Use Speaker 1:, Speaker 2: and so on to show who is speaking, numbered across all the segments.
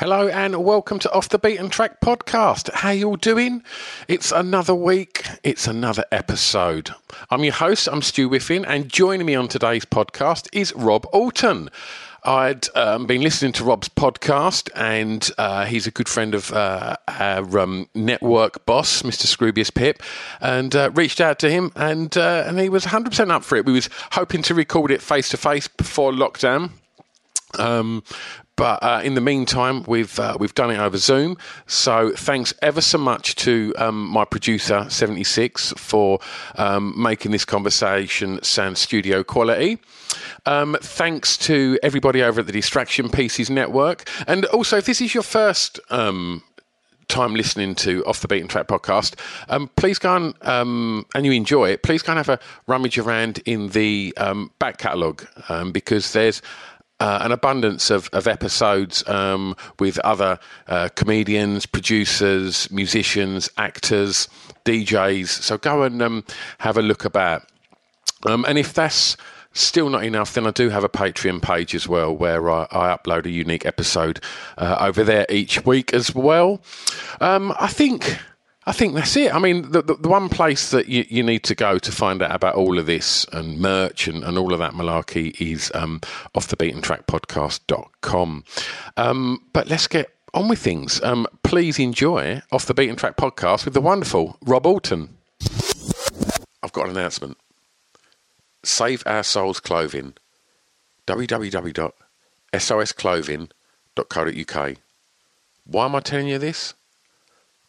Speaker 1: Hello and welcome to Off the Beaten Track podcast. How you all doing? It's another week. It's another episode. I'm your host. I'm Stu Whiffin, and joining me on today's podcast is Rob Auton. I'd um, been listening to Rob's podcast, and uh, he's a good friend of uh, our um, network boss, Mr. Scroobius Pip, and uh, reached out to him, and uh, and he was 100% up for it. We was hoping to record it face to face before lockdown. Um, but uh, in the meantime, we've uh, we've done it over Zoom. So thanks ever so much to um, my producer seventy six for um, making this conversation sound studio quality. Um, thanks to everybody over at the Distraction Pieces Network, and also if this is your first um, time listening to Off the Beaten Track podcast, um, please go and um, and you enjoy it. Please go and have a rummage around in the um, back catalogue um, because there's. Uh, an abundance of, of episodes um, with other uh, comedians, producers, musicians, actors, DJs. So go and um, have a look about. Um, and if that's still not enough, then I do have a Patreon page as well where I, I upload a unique episode uh, over there each week as well. Um, I think. I think that's it. I mean, the, the, the one place that you, you, need to go to find out about all of this and merch and, and all of that malarkey is um, offthebeatentrackpodcast.com. Um, but let's get on with things. Um, please enjoy Off the Beaten Track podcast with the wonderful Rob Auton. I've got an announcement. Save Our Souls Clothing. www.sosclothing.co.uk. Why am I telling you this?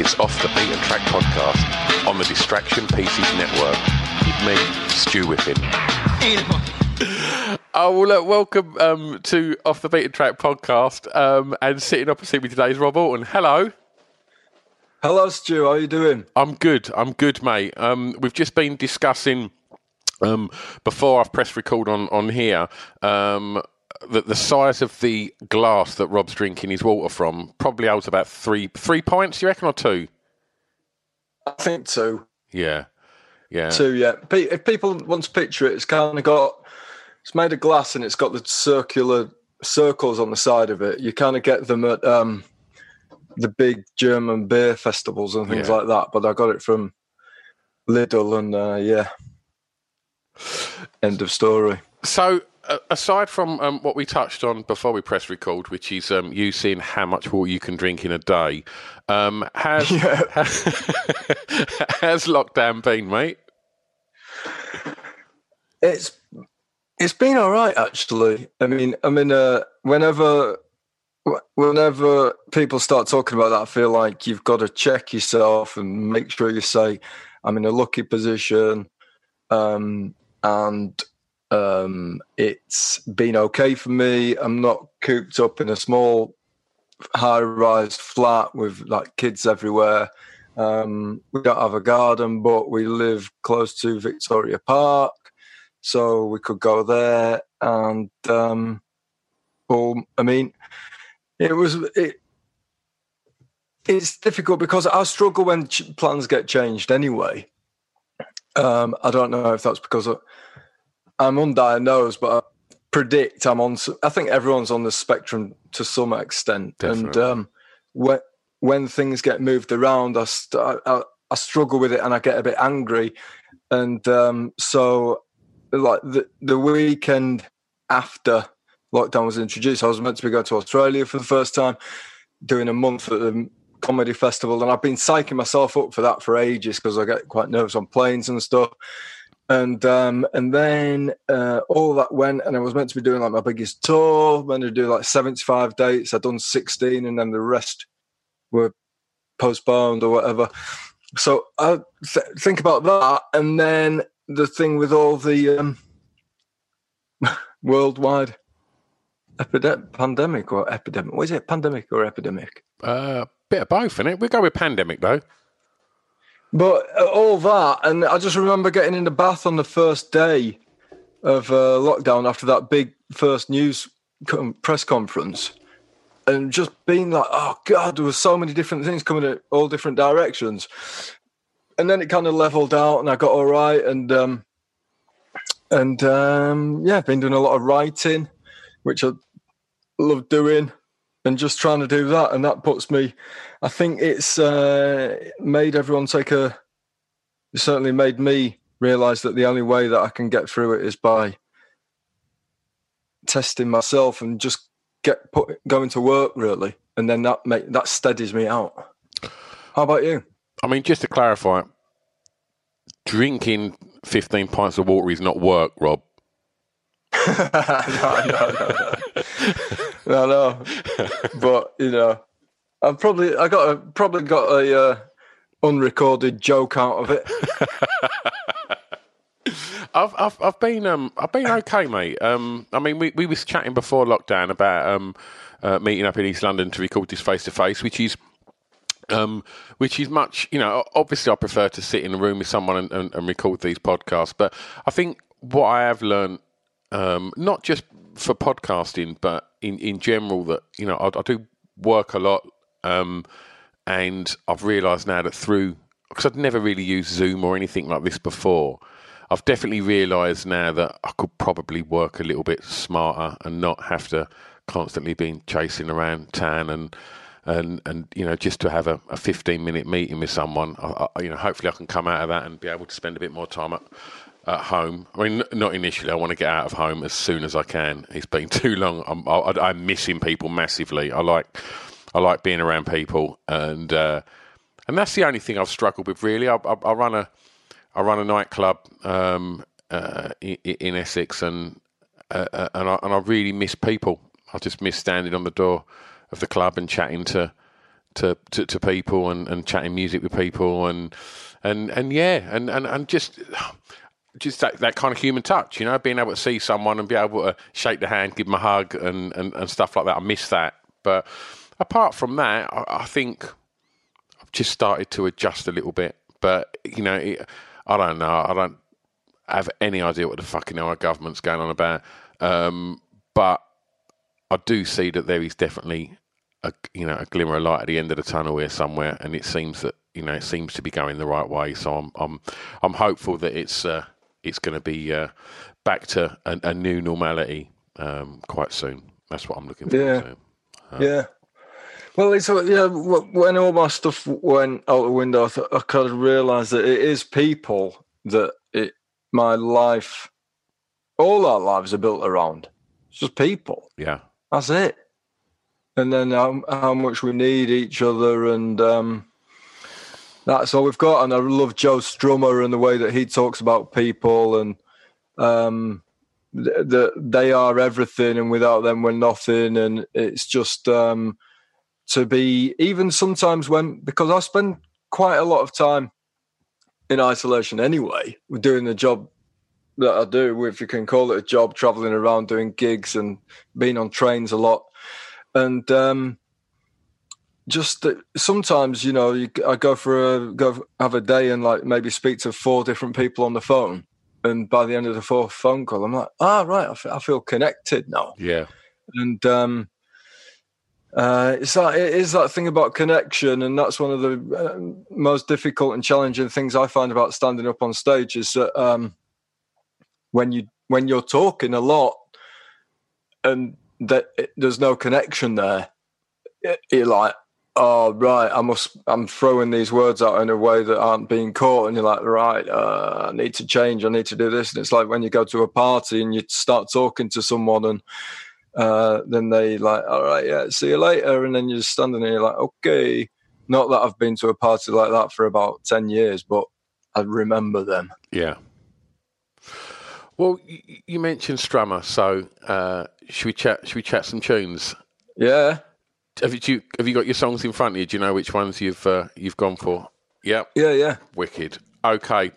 Speaker 1: It's Off the Beaten Track podcast on the Distraction Pieces Network with me, Stu Whiffin. Oh, Oh well, look, welcome um, to Off the Beaten Track podcast. Um, and sitting opposite me today is Rob Auton. Hello.
Speaker 2: Hello, Stu. How are you doing?
Speaker 1: I'm good. I'm good, mate. Um, we've just been discussing um, before I've pressed record on on here. Um, that the size of the glass that Rob's drinking his water from probably holds about three three pints. You reckon, or two?
Speaker 2: I think two.
Speaker 1: Yeah, yeah.
Speaker 2: Two, yeah. If people want to picture it, it's kind of got, it's made of glass and it's got the circular circles on the side of it. You kind of get them at um, the big German beer festivals and things
Speaker 1: Yeah.
Speaker 2: like that. But I got it from Lidl and uh, yeah. End of story.
Speaker 1: So, aside from um, what we touched on before we press record, which is um, you seeing how much water you can drink in a day, um, has has lockdown been, mate?
Speaker 2: It's it's been all right actually. I mean, I mean, uh, whenever whenever people start talking about that, I feel like you've got to check yourself and make sure you say, "I'm in a lucky position," um, and um, it's been okay for me. I'm not cooped up in a small high-rise flat with like kids everywhere. Um, we don't have a garden, but we live close to Victoria Park so we could go there and um well i mean it was it it's difficult because i struggle when ch- plans get changed anyway um i don't know if that's because i'm undiagnosed but i predict i'm on I think everyone's on the spectrum to some extent. And um when when things get moved around I, st- I i struggle with it and i get a bit angry. And um so like the the weekend after lockdown was introduced, I was meant to be going to Australia for the first time, doing a month at the comedy festival, and I've been psyching myself up for that for ages because I get quite nervous on planes and stuff. And um, and then uh, all that went, and I was meant to be doing like my biggest tour. Meant to do like seventy five dates. I'd done sixteen, and then the rest were postponed or whatever. So I th- think about that, and then the thing with all the um, worldwide epidemic, pandemic or epidemic. What is it? Pandemic or epidemic?
Speaker 1: Uh, bit of both, in it. We go with pandemic though.
Speaker 2: But uh, all that, and I just remember getting in the bath on the first day of uh, lockdown after that big first news com- press conference, and just being like, "Oh God!" There were so many different things coming in all different directions, and then it kind of leveled out, and I got all right, and um, and um, yeah, been doing a lot of writing, which I love doing, and just trying to do that, and that puts me. I think it's uh, made everyone take a. It certainly made me realize that the only way that I can get through it is by testing myself and just get put going to work really, and then that make that steadies me out. How about you?
Speaker 1: I mean, just to clarify, drinking 15 pints of water is not work, Rob.
Speaker 2: no, no, no, no, no. But you know, I've probably I got a probably got a uh, unrecorded joke out of it.
Speaker 1: I've, I've, I've been, um, I've been okay, mate. Um, I mean, we, we was chatting before lockdown about um, uh, meeting up in East London to record this face to face, which is, um, which is much, you know. Obviously, I prefer to sit in a room with someone and, and, and record these podcasts. But I think what I have learned, um, not just for podcasting, but in, in general, that you know, I, I do work a lot, um, and I've realised now that through because I'd never really used Zoom or anything like this before. I've definitely realised now that I could probably work a little bit smarter and not have to constantly be chasing around town and and and you know just to have a, a 15 minute meeting with someone. I, I, you know, hopefully I can come out of that and be able to spend a bit more time at at home. I mean, not initially. I want to get out of home as soon as I can. It's been too long. I'm I, I'm missing people massively. I like I like being around people and. Uh, and that's the only thing I've struggled with really. I, I, I run a I run a nightclub um, uh, in, in Essex, and uh, uh, and I and I really miss people. I just miss standing on the door of the club and chatting to to, to, to people and, and chatting music with people and and and yeah and and, and just just that, that kind of human touch, you know, being able to see someone and be able to shake the hand, give them a hug, and, and, and stuff like that. I miss that. But apart from that, I, I think I've just started to adjust a little bit. But you know, it, I don't know. I don't have any idea what the fucking our government's going on about. Um, but I do see that there is definitely a you know a glimmer of light at the end of the tunnel here somewhere, and it seems that you know it seems to be going the right way. So I'm I'm I'm hopeful that it's uh, it's going to be uh, back to a, a new normality um, quite soon. That's what I'm looking for.
Speaker 2: Yeah.
Speaker 1: to.
Speaker 2: Yeah. Well, it's uh, yeah. When all my stuff went out the window, I, th- I kind of realised that it is people that it my life, all our lives are built around. It's just people.
Speaker 1: Yeah,
Speaker 2: That's it. And then how, how much we need each other, and um, that's all we've got. And I love Joe Strummer and the way that he talks about people, and um, th- that they are everything, and without them we're nothing. And it's just um, to be even sometimes when because I spend quite a lot of time in isolation anyway, doing the job that I do, if you can call it a job, traveling around doing gigs and being on trains a lot, and um, just that sometimes you know you, I go for a go have a day and like maybe speak to four different people on the phone, and by the end of the fourth phone call, I'm like, ah, right, I feel connected now.
Speaker 1: Yeah,
Speaker 2: and um, uh, it's that it is that thing about connection, and that's one of the uh, most difficult and challenging things I find about standing up on stage is that um, when you when you're talking a lot and that it, there's no connection there, it- you're like, oh right, I must I'm throwing these words out in a way that aren't being caught, and you're like, right, uh, I need to change, I need to do this, and it's like when you go to a party and you start talking to someone and uh, then they like, all right, yeah, see you later. And then you're just standing there, you're like, okay. Not that I've been to a party like that for about 10 years, but I remember them.
Speaker 1: yeah. Well, you, you mentioned Strummer, so uh, should we chat? Should we chat some tunes?
Speaker 2: Yeah.
Speaker 1: Have you, have you got your songs in front of you? Do you know which ones you've uh, you've gone for? Yep.
Speaker 2: Yeah, yeah.
Speaker 1: Wicked. Okay.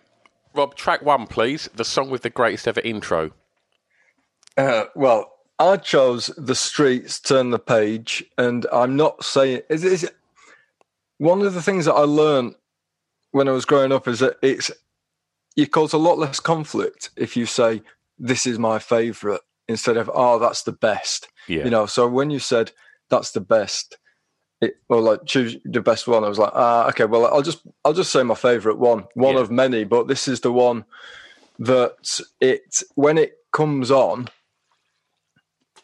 Speaker 1: Rob, track one, please. The song with the greatest ever intro.
Speaker 2: Uh, well, I chose The Streets, Turn the Page, and I'm not saying. Is, is it, one of the things that I learned when I was growing up is that it's you cause a lot less conflict if you say this is my favorite instead of oh that's the best.
Speaker 1: Yeah.
Speaker 2: You know, so when you said that's the best, it or like choose the best one, I was like, ah, okay, well, I'll just I'll just say my favorite one, one
Speaker 1: Yeah.
Speaker 2: of many, but this is the one that it when it comes on,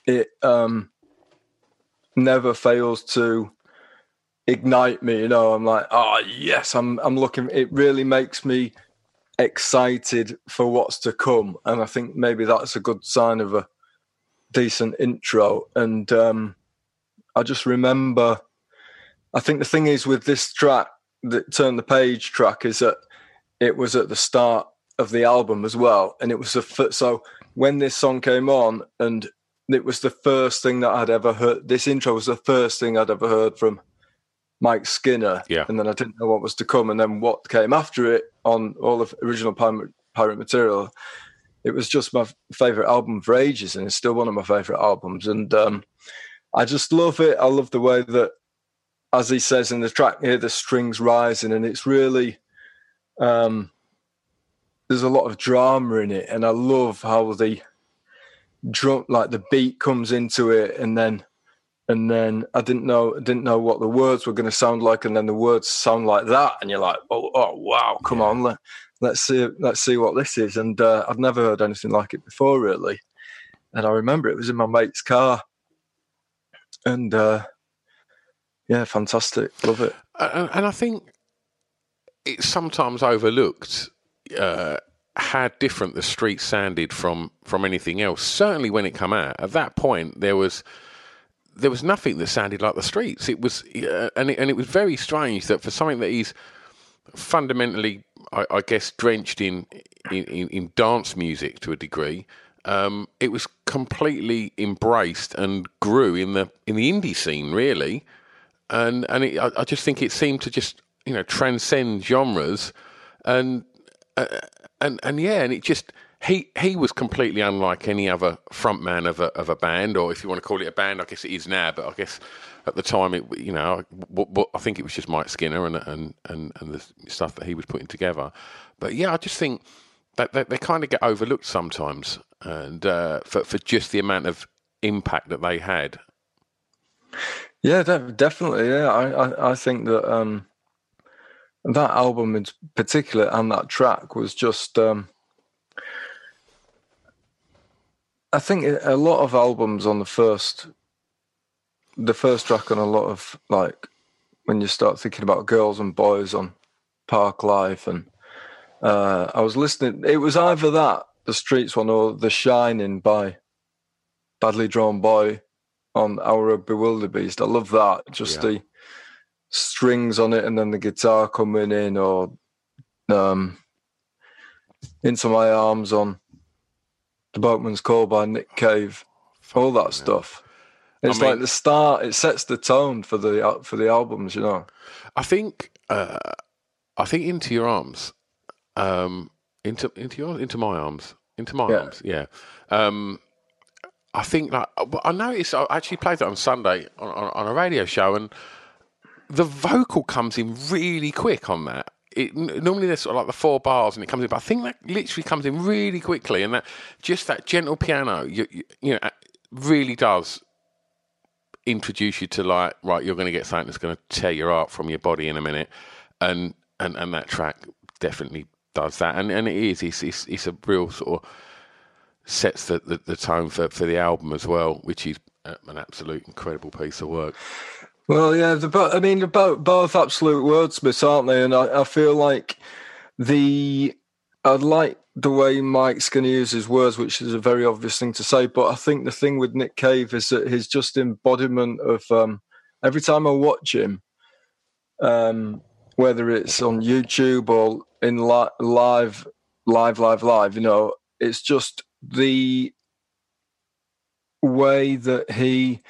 Speaker 2: it um never fails to ignite me. You know, I'm like, oh yes, I'm I'm looking. It really makes me excited for what's to come, and I think maybe that's a good sign of a decent intro. And um, I just remember, I think the thing is with this track, that turn the page track, is that it was at the start of the album as well, and it was the so when this song came on, and it was the first thing that I'd ever heard. This intro was the first thing I'd ever heard from Mike Skinner.
Speaker 1: Yeah.
Speaker 2: And then I didn't know what was to come. And then what came after it on all of original pirate, pirate material, it was just my favorite album for ages. And it's still one of my favorite albums. And um, I just love it. I love the way that, as he says in the track here, the strings rising. And it's really, um, there's a lot of drama in it. And I love how the drum, like the beat comes into it. And then and then I didn't know I didn't know what the words were going to sound like, and then the words sound like that, and you're like, oh, oh wow, come on, let, let's see let's see what this is. And uh, I've never heard anything like it before, really. And I remember it was in my mate's car, and uh, yeah, fantastic, love it.
Speaker 1: and, and I think it's sometimes overlooked uh, how different the street sounded from from anything else. Certainly when it came out, at that point there was there was nothing that sounded like the streets. It was, uh, and it, and it was very strange that for something that he's fundamentally, I, I guess, drenched in, in in in dance music to a degree. Um, it was completely embraced and grew in the in the indie scene, really and and it, I, I just think it seemed to just you know transcend genres, and uh, and and yeah, and it just he he was completely unlike any other frontman of a of a band, or if you want to call it a band, I guess it is now. But I guess at the time, it you know, what, what, I think it was just Mike Skinner and and and and the stuff that he was putting together. But yeah, I just think that, that they kind of get overlooked sometimes, and uh, for for just the amount of impact that they had.
Speaker 2: Yeah, definitely. Yeah, I I, I think that um, that album in particular and that track was just. Um, I think a lot of albums on the first, the first track on a lot of like when you start thinking about girls and boys on Park Life, and uh, I was listening. It was either that the Streets one or The Shining by Badly Drawn Boy on Our Bewilderbeast. I love that. Just yeah. the strings on it and then the guitar coming in or um, Into My Arms on The Boatman's Call by Nick Cave. All that stuff. It's I mean, like the start. It sets the tone for the for the albums, you know.
Speaker 1: I think. Uh, I think into your arms, um, into into your into my arms, into my yeah. arms. Yeah. Um, I think like I noticed. I actually played that on Sunday on, on, on a radio show, and the vocal comes in really quick on that. It normally there's sort of like the four bars and it comes in, but I think that literally comes in really quickly, and that just that gentle piano, you, you, you know, really does introduce you to like right, you're going to get something that's going to tear your art from your body in a minute, and and and that track definitely does that, and and it is, it's it's, it's a real sort of sets the, the, the tone for, for the album as well, which is an absolute incredible piece of work.
Speaker 2: Well, yeah, the, I mean, both, both absolute wordsmiths, aren't they? And I, I feel like the I like the way Mike's going to use his words, which is a very obvious thing to say. But I think the thing with Nick Cave is that his just embodiment of um, every time I watch him, um, whether it's on YouTube or in li- live, live, live, live, you know, it's just the way that he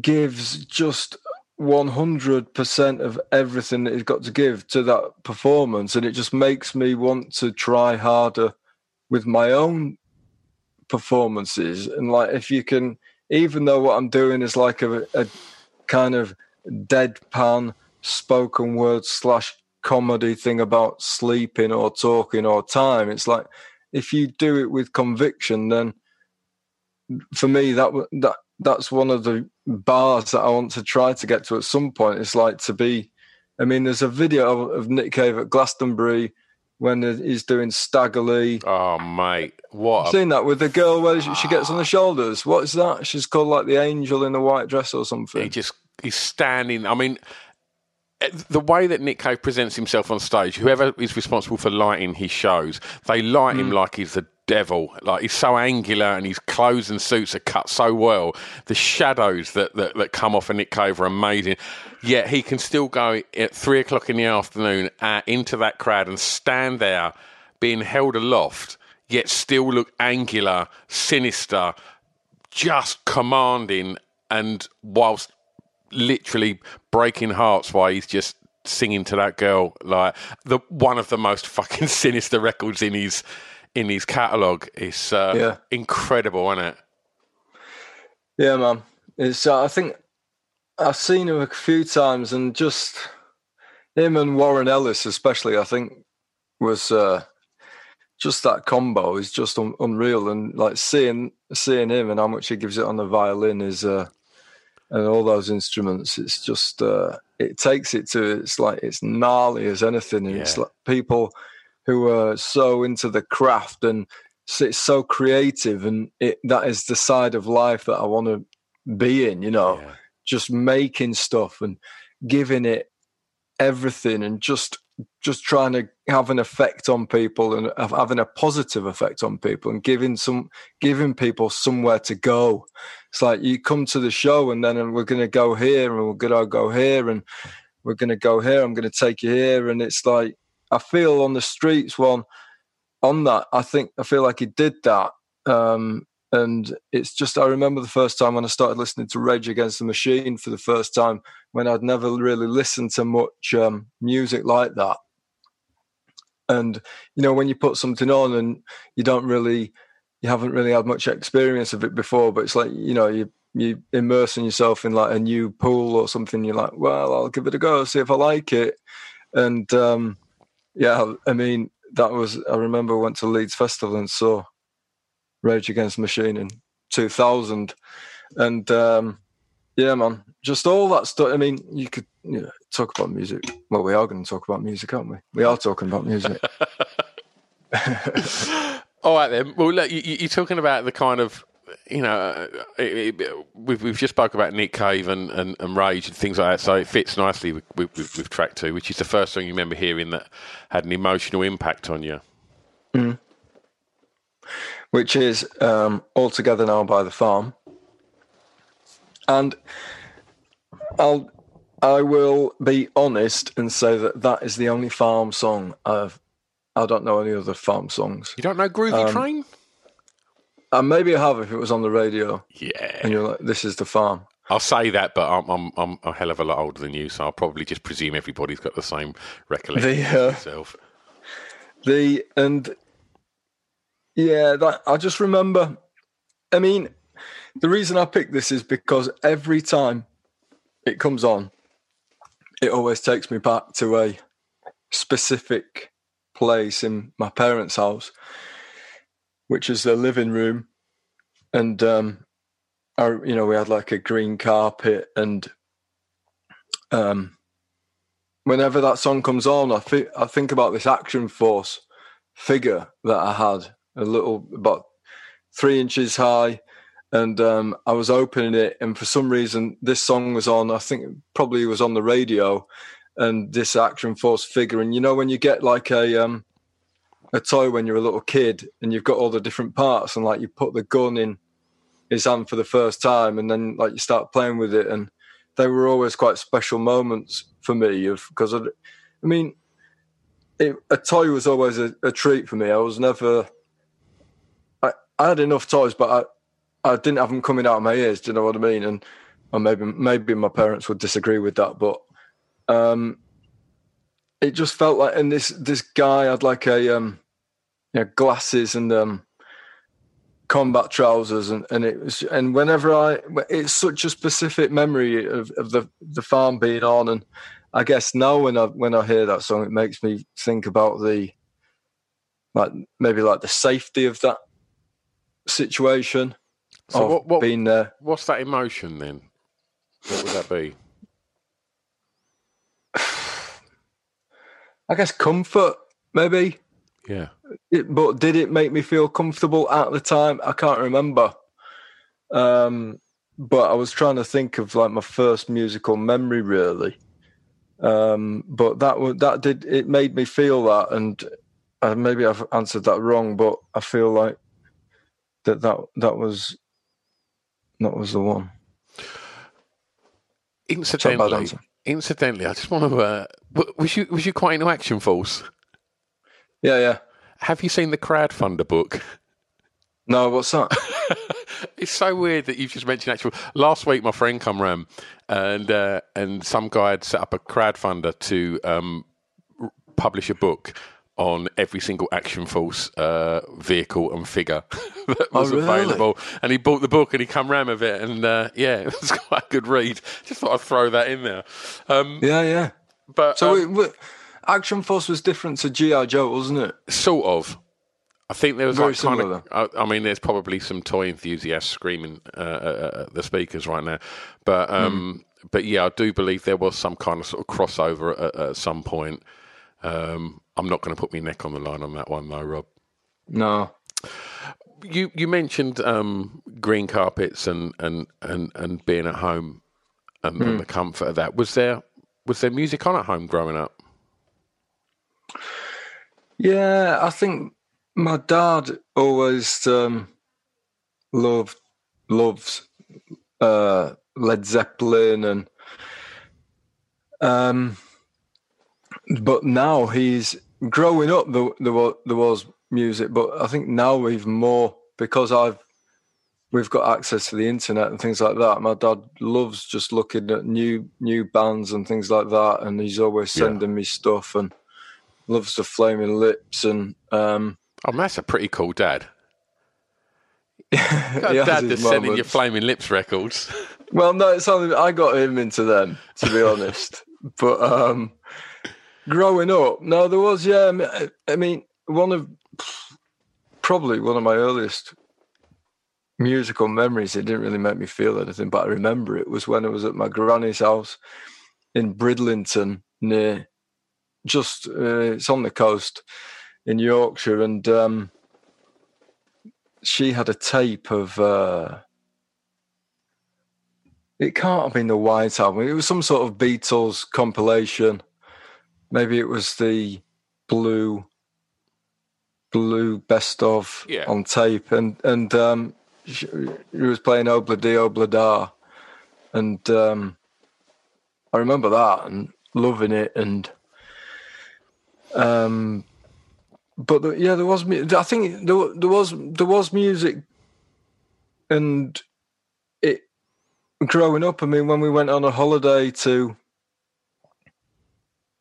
Speaker 2: gives just 100% of everything that he's got to give to that performance. And it just makes me want to try harder with my own performances. And like if you can even though what i'm doing is like a, a kind of deadpan spoken word slash comedy thing about sleeping or talking or time it's like if you do it with conviction, then for me that that that's one of the bars that I want to try to get to at some point. It's like to be. I mean, there's a video of Nick Cave at Glastonbury when he's doing Stagger Lee.
Speaker 1: Oh, mate, what?
Speaker 2: A... Seen that with the girl where she gets on the ah. shoulders. What is that? She's called like the angel in the white dress or something.
Speaker 1: He just he's standing. I mean, the way that Nick Cave presents himself on stage, whoever is responsible for lighting his shows, they light mm. him like he's the devil. Like he's so angular and his clothes and suits are cut so well. The shadows that, that, that come off of Nick Cave are amazing. Yet he can still go at three o'clock in the afternoon uh, into that crowd and stand there being held aloft, yet still look angular, sinister, just commanding, and whilst literally breaking hearts while he's just singing to that girl like the one of the most fucking sinister records in his in his catalog is uh, yeah. incredible isn't it?
Speaker 2: Yeah man. It's uh, i think i've seen him a few times and just him and warren ellis especially i think was uh, just that combo is just un- unreal. And like seeing seeing him and how much he gives it on the violin is uh, and all those instruments. It's just uh, it takes it to it's like it's gnarly as anything, and yeah. it's like people who are so into the craft and it's so creative, and it that is the side of life that I want to be in. You know, yeah. just making stuff and giving it everything, and just just trying to have an effect on people and having a positive effect on people and giving some giving people somewhere to go it's like you come to the show and then we're going to go here and we're going to go here and we're going to go here i'm going to take you here. And it's like i feel on the streets one on that i think i feel like he did that um, and it's just i remember the first time when i started listening to rage against the machine for the first time when i'd never really listened to much um, music like that. And you know, when you put something on and you don't really, you haven't really had much experience of it before, but it's like you know, you you immersing yourself in like a new pool or something. You're like, well, I'll give it a go, see if I like it. And um, yeah, I mean, that was. I remember I went to Leeds Festival and saw Rage Against Machine in 2000, and um, yeah, man, just all that stuff. I mean, you could you know, talk about music. Well, we are going to talk about music, aren't we? We are talking about music.
Speaker 1: All right then. Well, look, you, you're talking about the kind of you know, it, it, we've we've just spoke about Nick Cave and, and, and Rage and things like that, so it fits nicely with, with, with, track two, which is the first song you remember hearing that had an emotional impact on you.
Speaker 2: Mm. Which is um, "All Together Now" by the Farm, and I'll I will be honest and say that that is the only Farm song I've. I don't know any other Farm songs.
Speaker 1: You don't know Groovy um, Train?
Speaker 2: And maybe I have if it was on the radio.
Speaker 1: Yeah.
Speaker 2: And you're like, this is the farm.
Speaker 1: I'll say that, but I'm, I'm I'm a hell of a lot older than you, so I'll probably just presume everybody's got the same recollection the, uh, of
Speaker 2: The and yeah, that I just remember. I mean, the reason I picked this is because every time it comes on, it always takes me back to a specific place in my parents' house which is the living room, and um, you know we had like a green carpet, and um, whenever that song comes on, I think I think about this Action Force figure that I had, a little about three inches high, and um, I was opening it, and for some reason this song was on. I think probably was on the radio, and this Action Force figure, and you know when you get like a um, a toy when you're a little kid and you've got all the different parts and like you put the gun in his hand for the first time and then like you start playing with it and they were always quite special moments for me of because I, I mean it, a toy was always a, a, treat for me. I was never I, I had enough toys but I I didn't have them coming out of my ears do you know what I mean? And or maybe maybe my parents would disagree with that but um it just felt like, and this this guy had like a um, you know, glasses and um, combat trousers, and and it was, and whenever I, it's such a specific memory of, of the the farm being on, and I guess now when I when I hear that song, it makes me think about the like maybe like the safety of that situation so of what, what, being there.
Speaker 1: What's that emotion then? What would that be?
Speaker 2: I guess comfort, maybe.
Speaker 1: Yeah.
Speaker 2: It, but did it make me feel comfortable at the time? I can't remember. Um, but I was trying to think of like my first musical memory, really. Um, but that that did it made me feel that, and uh, maybe I've answered that wrong, but I feel like that that that was that was the one.
Speaker 1: Incidentally, incidentally, I just want to. Uh, was you was you quite into Action Force?
Speaker 2: Yeah, yeah.
Speaker 1: Have you seen the crowdfunder book?
Speaker 2: No, what's that?
Speaker 1: it's so weird that you've just mentioned actual. Last week, my friend come round, and uh, and some guy had set up a crowdfunder to um, publish a book on every single Action Force uh, vehicle and figure that was oh, really? available. And he bought the book and he come round with it, and uh, yeah, it was quite a good read. Just thought I'd throw that in there. Um,
Speaker 2: yeah, yeah.
Speaker 1: But
Speaker 2: so um, it, Action Force was different to GI Joe, wasn't it?
Speaker 1: Sort of. I think there was Very like kind of. I, I, mean, there's probably some toy enthusiasts screaming uh, at the speakers right now, but um, mm. but yeah, I do believe there was some kind of sort of crossover at, at some point. Um, I'm not going to put my neck on the line on that one, though, Rob.
Speaker 2: No.
Speaker 1: You you mentioned um, green carpets and, and, and, and being at home and, mm. and, hmm. the comfort of that. Was there was there music on at home growing up?
Speaker 2: Yeah, I think my dad always um, loved loves uh, Led Zeppelin and um, but now he's growing up. There, there was there was music, but I think now even more because I've we've got access to the internet and things like that. My dad loves just looking at new new bands and things like that, and he's always sending yeah. me stuff. And loves the Flaming Lips, and um,
Speaker 1: Oh, that's a pretty cool dad.
Speaker 2: he
Speaker 1: Got a
Speaker 2: has
Speaker 1: dad that's sending you. Flaming Lips records.
Speaker 2: Well, no, it's only I got him into them, to be honest. But um, growing up, no, there was yeah. I mean, one of probably one of my earliest musical memories. It didn't really make me feel anything, but I remember it was when I was at my granny's house in Bridlington, near just uh, it's on the coast in Yorkshire, and um, she had a tape of. Uh, it can't have been the White Album. It was some sort of Beatles compilation. Maybe it was the Blue, Blue Best of
Speaker 1: Yeah.
Speaker 2: on tape, and and um, she, she was playing Obladi Oblada, and um, I remember that and loving it, and um, but the, yeah, there was. I think there there was there was music, and it growing up. I mean, when we went on a holiday to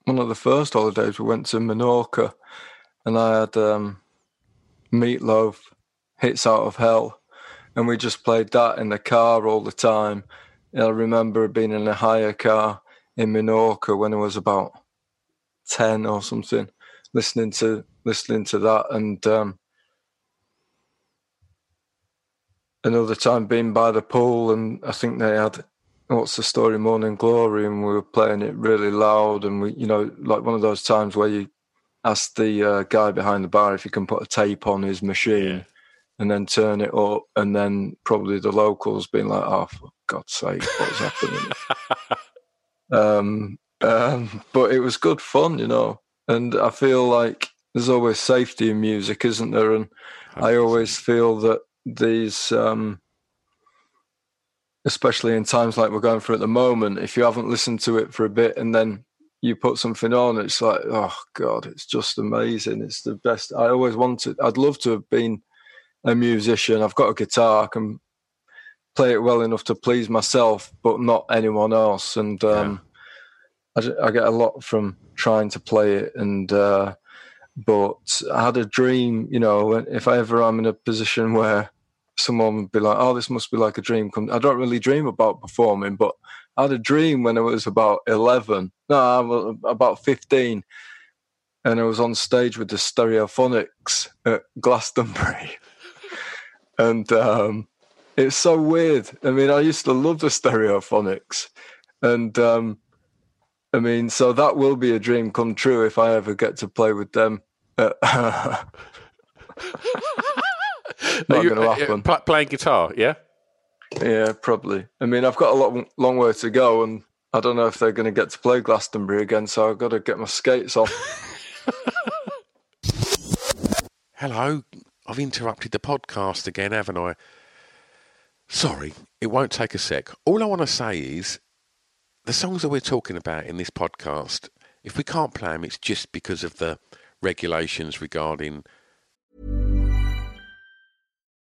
Speaker 2: one of the first holidays, we went to Menorca, and I had um, Meatloaf, "Hits Out of Hell," and we just played that in the car all the time. And I remember being in a hire car in Menorca when I was about ten or something, listening to listening to that, and um, another time being by the pool, and I think they had what's the story, Morning Glory, and we were playing it really loud, and we, you know, like one of those times where you ask the uh, guy behind the bar if he can put a tape on his machine. And then turn it up, and then probably the locals being like, "Oh, for God's sake, what's happening?" um, um, but it was good fun, you know. And I feel like there's always safety in music, isn't there? And I always feel that these, um, especially in times like we're going through at the moment, if you haven't listened to it for a bit and then you put something on, it's like, oh God, it's just amazing. It's the best. I always wanted, I'd love to have been a musician. I've got a guitar, I can play it well enough to please myself, but not anyone else. And um, I, I get a lot from trying to play it. And uh, but I had a dream, you know, if I ever am in a position where someone would be like, "Oh, this must be like a dream." Come, I don't really dream about performing, but I had a dream when I was about eleven. No, I was about fifteen, and I was on stage with the Stereophonics at Glastonbury, and um, it's so weird. I mean, I used to love the Stereophonics, and um, I mean, so that will be a dream come true if I ever get to play with them. Uh, not
Speaker 1: Are you,
Speaker 2: going to
Speaker 1: uh,
Speaker 2: happen.
Speaker 1: pl- playing guitar, yeah?
Speaker 2: Yeah, probably. I mean, I've got a long, long way to go, and I don't know if they're going to get to play Glastonbury again. So I've got to get my skates on.
Speaker 1: Hello, I've interrupted the podcast again, haven't I? Sorry, it won't take a sec. All I want to say is the songs that we're talking about in this podcast, if we can't play them, it's just because of the regulations regarding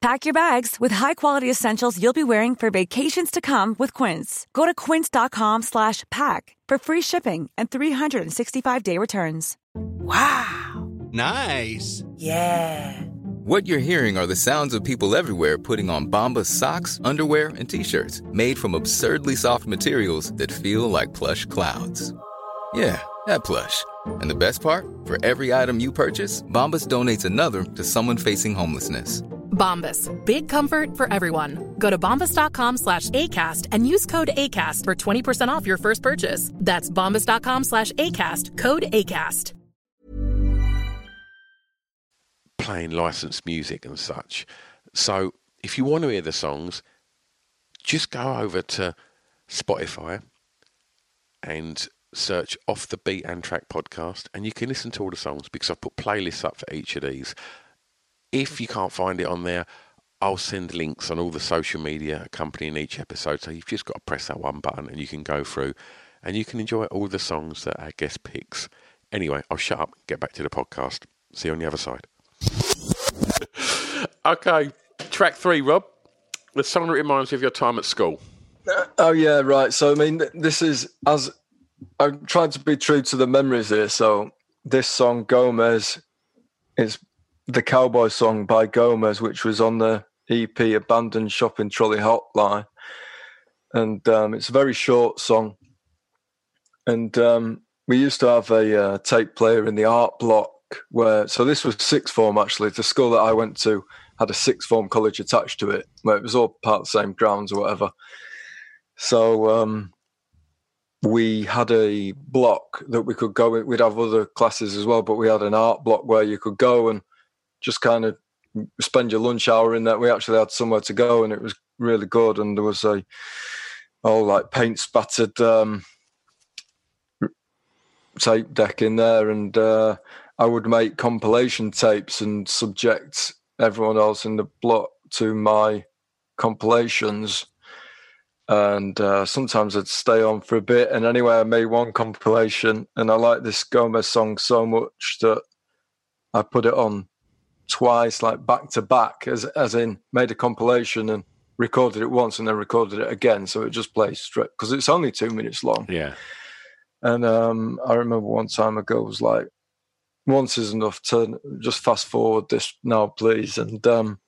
Speaker 3: Pack your bags with high-quality essentials you'll be wearing for vacations to come with Quince. Go to quince.com slash pack for free shipping and 365-day returns. Wow!
Speaker 4: Nice. Yeah!
Speaker 5: What you're hearing are the sounds of people everywhere putting on Bombas socks, underwear, and t-shirts made from absurdly soft materials that feel like plush clouds. Yeah, that plush. And the best part? For every item you purchase, Bombas donates another to someone facing homelessness.
Speaker 4: Bombas. Big comfort for everyone. Go to bombas.com slash ACAST and use code ACAST for 20% off your first purchase. That's bombas.com slash ACAST. Code ACAST.
Speaker 1: Playing licensed music and such. So if you want to hear the songs, just go over to Spotify and search Off the Beat and Track podcast and you can listen to all the songs because I've put playlists up for each of these. If you can't find it on there, I'll send links on all the social media accompanying each episode. So you've just got to press that one button and you can go through and you can enjoy all the songs that our guest picks. Anyway, I'll shut up, get back to the podcast. See you on the other side. okay, track three, Rob. The song that reminds you of your time at school.
Speaker 2: Oh yeah, right. So I mean, this is as I'm trying to be true to the memories here. So this song Gomez is the cowboy song by Gomez, which was on the EP Abandoned Shopping Trolley Hotline, and um, it's a very short song. And um, we used to have a uh, tape player in the art block where, so this was sixth form actually. The school that I went to had a sixth form college attached to it, where it was all part of the same grounds or whatever. So um, we had a block that we could go in. We'd have other classes as well, but we had an art block where you could go and just kind of spend your lunch hour in that. We actually had somewhere to go, and it was really good. And there was a all like paint spattered um, tape deck in there, and uh, I would make compilation tapes and subject everyone else in the block to my compilations and uh, sometimes I'd stay on for a bit. And anyway, I made one compilation, and I like this Gomez song so much that I put it on twice, like back to back, as as in made a compilation and recorded it once and then recorded it again, so it just plays straight because it's only two minutes long.
Speaker 1: Yeah.
Speaker 2: And um, I remember one time a girl was like, "Once is enough. Turn just fast forward this now, please." And um,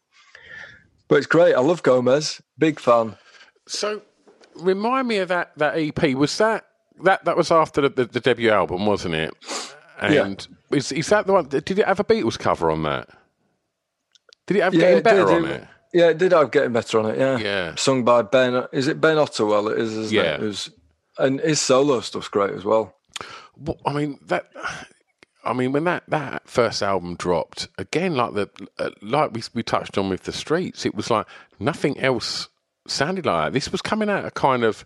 Speaker 2: but it's great. I love Gomez. Big fan.
Speaker 1: So remind me of that that EP. Was that that that was after the, the, the debut album, wasn't it? And yeah. is is that the one? Did it have a Beatles cover on that? Did it have
Speaker 2: yeah,
Speaker 1: Getting Better
Speaker 2: did,
Speaker 1: on
Speaker 2: it,
Speaker 1: it?
Speaker 2: Yeah, it did have Getting Better on it. Yeah,
Speaker 1: Yeah.
Speaker 2: Sung by Ben. Is it Ben Ottewell? It is. Isn't
Speaker 1: Yeah.
Speaker 2: It? It was, and his solo stuff's great as well.
Speaker 1: Well, I mean that. I mean, when that, that first album dropped, again, like the uh, like we we touched on with the Streets, it was like nothing else sounded like that. This was coming out a kind of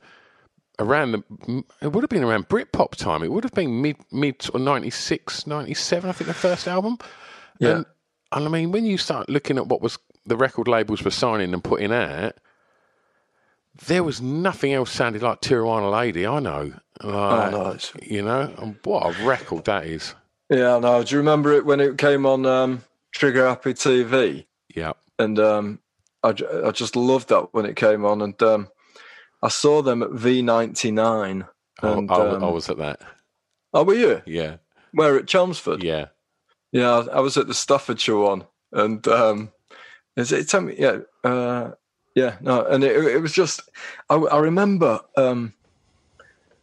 Speaker 1: around the. It would have been around Britpop time. It would have been mid mid or 96, 97, I think the first album.
Speaker 2: Yeah.
Speaker 1: And, and I mean, when you start looking at what was the record labels were signing and putting out, there was nothing else sounded like Tijuana Lady. I know, like,
Speaker 2: no, it's-
Speaker 1: you know, and what a record that is.
Speaker 2: Yeah, no. Do you remember it when it came on um, Trigger Happy TV?
Speaker 1: Yeah,
Speaker 2: And um, I, I just loved that when it came on. And um, I saw them at V99.
Speaker 1: I,
Speaker 2: And,
Speaker 1: I,
Speaker 2: um,
Speaker 1: I was at that.
Speaker 2: oh, were you?
Speaker 1: Yeah,
Speaker 2: Where at Chelmsford?
Speaker 1: yeah.
Speaker 2: Yeah, I was at the Staffordshire one, and um, is it? Tell me, yeah, uh, yeah, no, and it, it was just. I, I remember um,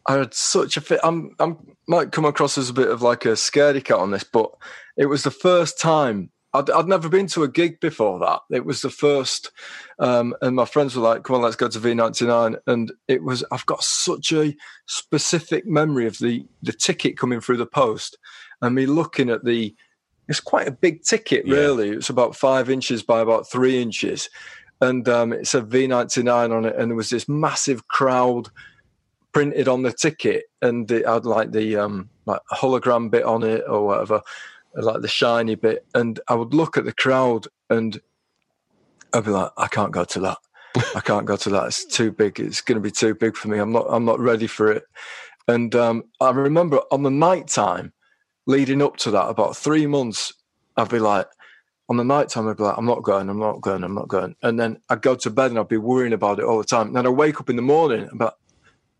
Speaker 2: I had such a fit. I'm, I'm might come across as a bit of like a scaredy cat on this, but it was the first time. I'd, I'd never been to a gig before that. It was the first, um, and my friends were like, "Come on, let's go to V99." And it was. I've got such a specific memory of the the ticket coming through the post, and me looking at the it's quite a big ticket,
Speaker 1: Yeah.
Speaker 2: really. It's about five inches by about three inches. And um, it said V99 on it, and there was this massive crowd printed on the ticket, and it had like the um, like hologram bit on it or whatever, like the shiny bit. And I would look at the crowd, and I'd be like, I can't go to that. I can't go to that. It's too big. It's going to be too big for me. I'm not. I'm not ready for it. And um, I remember on the night time leading up to that, about three months, I'd be like, on the night time, I'd be like, I'm not going, I'm not going, I'm not going. And then I'd go to bed and I'd be worrying about it all the time. And then I wake up in the morning like,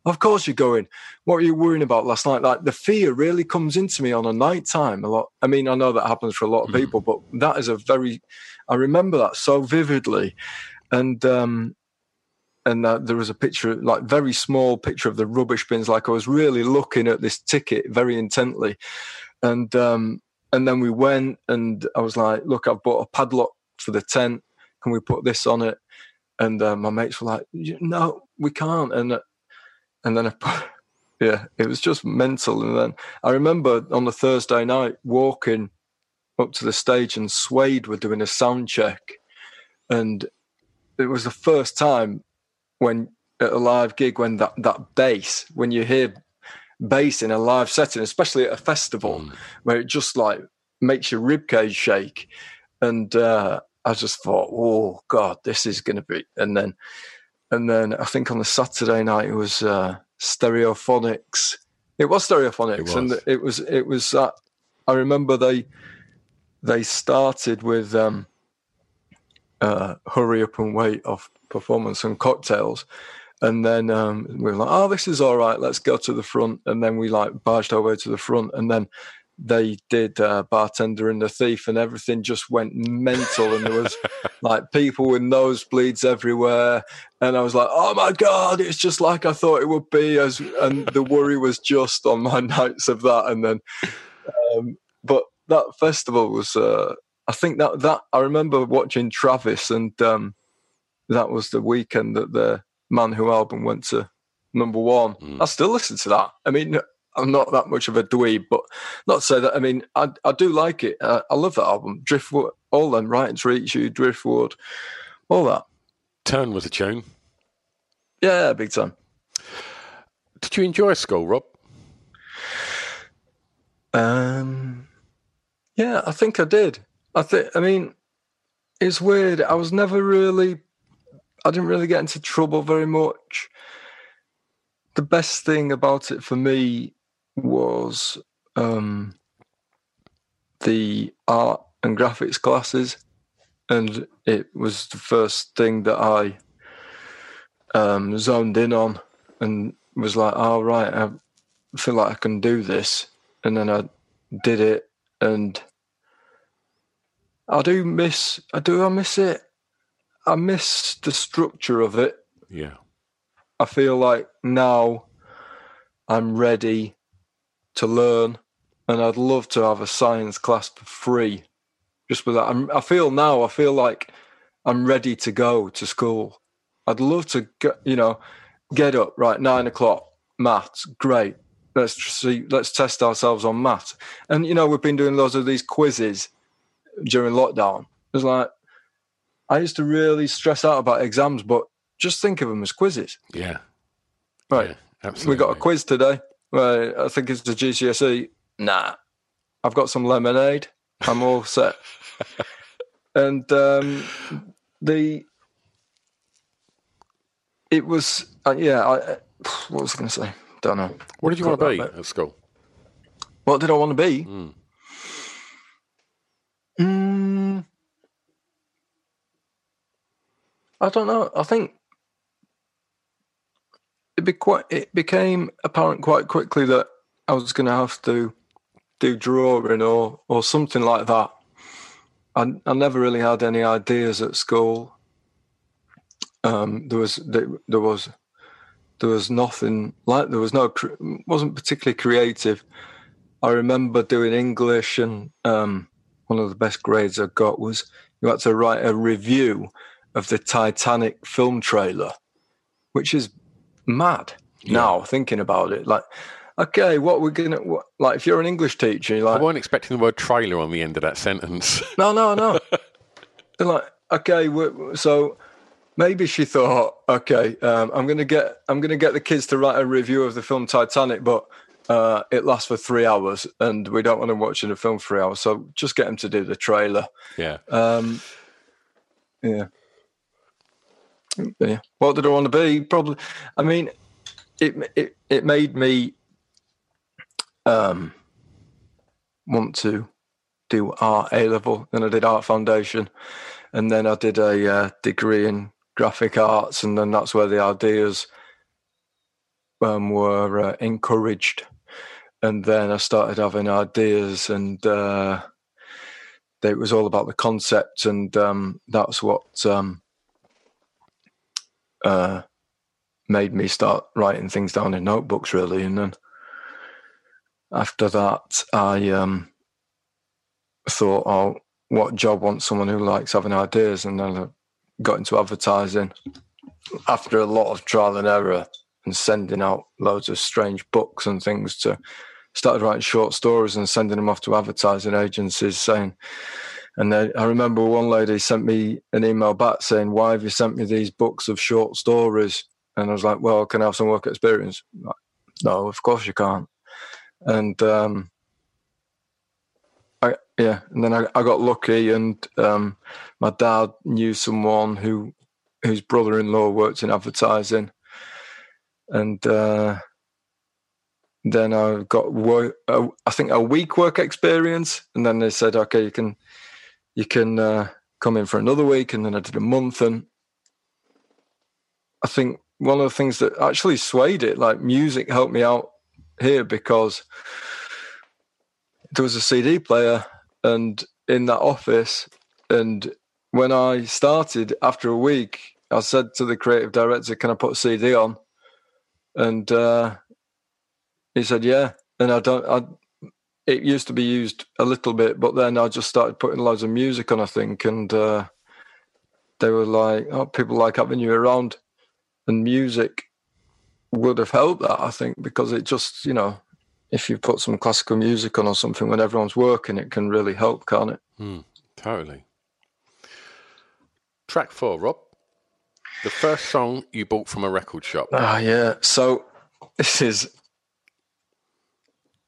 Speaker 2: of course you're going. What were you worrying about last night? Like the fear really comes into me on a night time a lot. I mean, I know that happens for a lot of people, but that is a very, I remember that so vividly. And, um, and uh, there was a picture, like very small picture of the rubbish bins. Like I was really looking at this ticket very intently, and um, and then we went, and I was like, "Look, I've bought a padlock for the tent. Can we put this on it? And uh, my mates were like, no, we can't. And uh, and then I put, yeah, it was just mental. And then I remember on the Thursday night walking up to the stage and Suede were doing a sound check. And it was the first time when at a live gig when that, that bass, when you hear bass in a live setting, especially at a festival, mm. where it just like makes your ribcage shake. And uh, I just thought, oh God, this is going to be. And then, and then I think on the Saturday night it was uh, Stereophonics. It was Stereophonics, it was. and it was it was that. I remember they they started with um, uh, "Hurry Up and Wait" of performance and cocktails, and then um, we were like, "Oh, this is all right. Let's go to the front." And then we like barged our way to the front, and then they did uh, bartender and the thief and everything just went mental and there was like people with nosebleeds everywhere and i was like oh my god it's just like i thought it would be as and the worry was just on my nights of that and then um, but that festival was uh, i think that that i remember watching travis and um, that was the weekend that the man who album went to number one mm. i still listen to that i mean I'm not that much of a dweeb, but not to say that. I mean, I I do like it. Uh, I love that album, Driftwood, all them, Writing to Reach You, Driftwood, all that.
Speaker 1: Turn was a tune.
Speaker 2: Yeah, big time.
Speaker 1: Did you enjoy school, Rob?
Speaker 2: Um, yeah, I think I did. I think. I mean, it's weird. I was never really. I didn't really get into trouble very much. The best thing about it for me was um, the art and graphics classes, and it was the first thing that I um, zoned in on, and was like, "Oh right, I feel like I can do this," and then I did it, and I do miss. I do. I miss it. I miss the structure of it.
Speaker 1: Yeah.
Speaker 2: I feel like now I'm ready to learn, and I'd love to have a science class for free. Just with that, I'm, I feel now. I feel like I'm ready to go to school. I'd love to get, you know, get up right nine o'clock. Maths, great. Let's see. Let's test ourselves on maths. And you know, we've been doing lots of these quizzes during lockdown. It's like I used to really stress out about exams, but just think of them as quizzes.
Speaker 1: Yeah.
Speaker 2: Right. Yeah, absolutely. We got a quiz today. Right, I think it's the GCSE. Nah, I've got some lemonade. I'm all set. and um, the it was uh, yeah. I, what was I going to say? Don't know.
Speaker 1: What did you want to be at school?
Speaker 2: What did I want to be? Mm. Mm, I don't know. I think it, be quite, it became apparent quite quickly that I was going to have to do drawing or or something like that. I, I never really had any ideas at school. Um, there was there, was there was nothing like there was no wasn't particularly creative. I remember doing English, and um, one of the best grades I got was you had to write a review of the Titanic film trailer, which is mad yeah. now thinking about it. Like, okay, what we're gonna what, like if you're an English teacher, like,
Speaker 1: I wasn't expecting the word trailer on the end of that sentence.
Speaker 2: No, no, no. they're like, okay, so maybe she thought, okay, um, I'm gonna get I'm gonna get the kids to write a review of the film Titanic, but uh, it lasts for three hours, and we don't want to watch a film for three hours, so just get them to do the trailer.
Speaker 1: Yeah.
Speaker 2: Um, yeah yeah. What did I want to be? Probably. I mean, it it it made me um want to do art A level. Then I did art foundation, and then I did a uh, degree in graphic arts, and then that's where the ideas um, were uh, encouraged. And then I started having ideas, and uh, it was all about the concept, and um, that's what um, uh, made me start writing things down in notebooks, really. And then after that, I um, thought, oh, what job wants someone who likes having ideas? And then I got into advertising after a lot of trial and error and sending out loads of strange books and things to started writing short stories and sending them off to advertising agencies saying and then I remember one lady sent me an email back saying, Why have you sent me these books of short stories? And I was like, Well, can I have some work experience? Like, no, of course you can't. And um, I, yeah, and then I, I got lucky, and um, my dad knew someone who whose brother-in-law worked in advertising, and uh, then I got work. Uh, I think a week work experience, and then they said, "Okay, you can you can uh, come in for another week," and then I did a month, and I think one of the things that actually swayed it, like music, helped me out here because there was a CD player and in that office and when I started after a week, I said to the creative director, "Can I put a CD on?" And uh, he said, "Yeah." And I don't. I, it used to be used a little bit, but then I just started putting loads of music on. I think, and uh, they were like, "Oh, people like having you around," and music would have helped that. I think because it just, you know, if you put some classical music on or something when everyone's working, it can really help, can't it?
Speaker 1: Mm, totally. Track four, Rob. The first song you bought from a record shop.
Speaker 2: Ah, yeah. So this is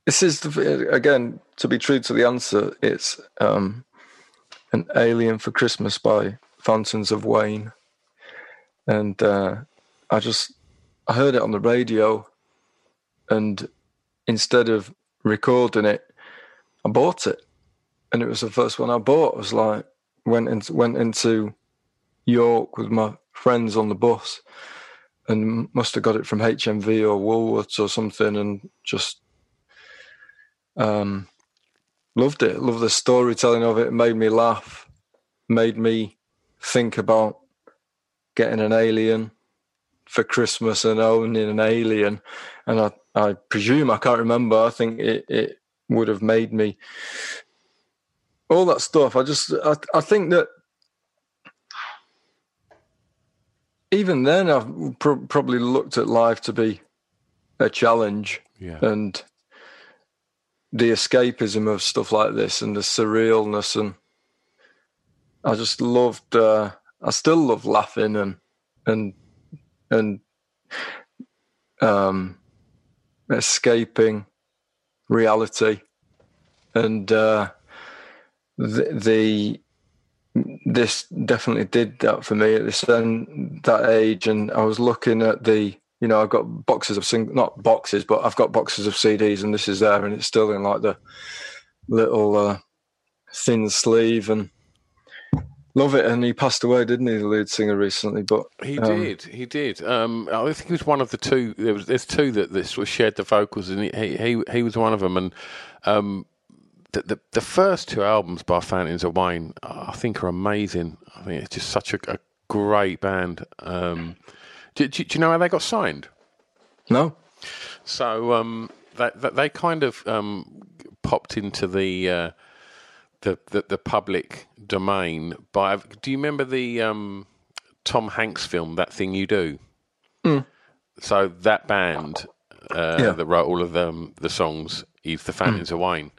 Speaker 2: this is the, again to be true to the answer. It's um, an Alien for Christmas by Fountains of Wayne, and uh, I just I heard it on the radio, and instead of recording it, I bought it, and it was the first one I bought. I was like went into went into York with my friends on the bus, and must have got it from HMV or Woolworths or something, and just um, loved it. Loved the storytelling of it. it. Made me laugh. Made me think about getting an alien for Christmas and owning an alien. And I, I presume I can't remember. I think it, it would have made me all that stuff. I just I, I think that even then I've pr- probably looked at life to be a challenge
Speaker 1: yeah.
Speaker 2: and the escapism of stuff like this and the surrealness and I just loved uh, I still love laughing and and and um, escaping reality. And uh, the, the this definitely did that for me at this um, that age. And I was looking at the you know I've got boxes of sing not boxes but I've got boxes of CDs and this is there and it's still in like the little uh, thin sleeve and love it. And he passed away, didn't he, the lead singer recently? But
Speaker 1: he
Speaker 2: um,
Speaker 1: did, he did. Um, I think he was one of the two. There was there's two that this was shared the vocals, and he he he was one of them. And um, the, the, the first two albums by Fountains of Wayne, I think, are amazing. I think it's just such a, a great band. Um, do, do, do, you know how they got signed?
Speaker 2: No.
Speaker 1: So um, they, they kind of um, popped into the. Uh, the, the, the public domain by. Do you remember the um, Tom Hanks film That Thing You Do?
Speaker 2: Mm.
Speaker 1: So that band uh,
Speaker 2: Yeah.
Speaker 1: that wrote all of the the songs is the Fountains
Speaker 2: Hmm.
Speaker 1: of Wayne,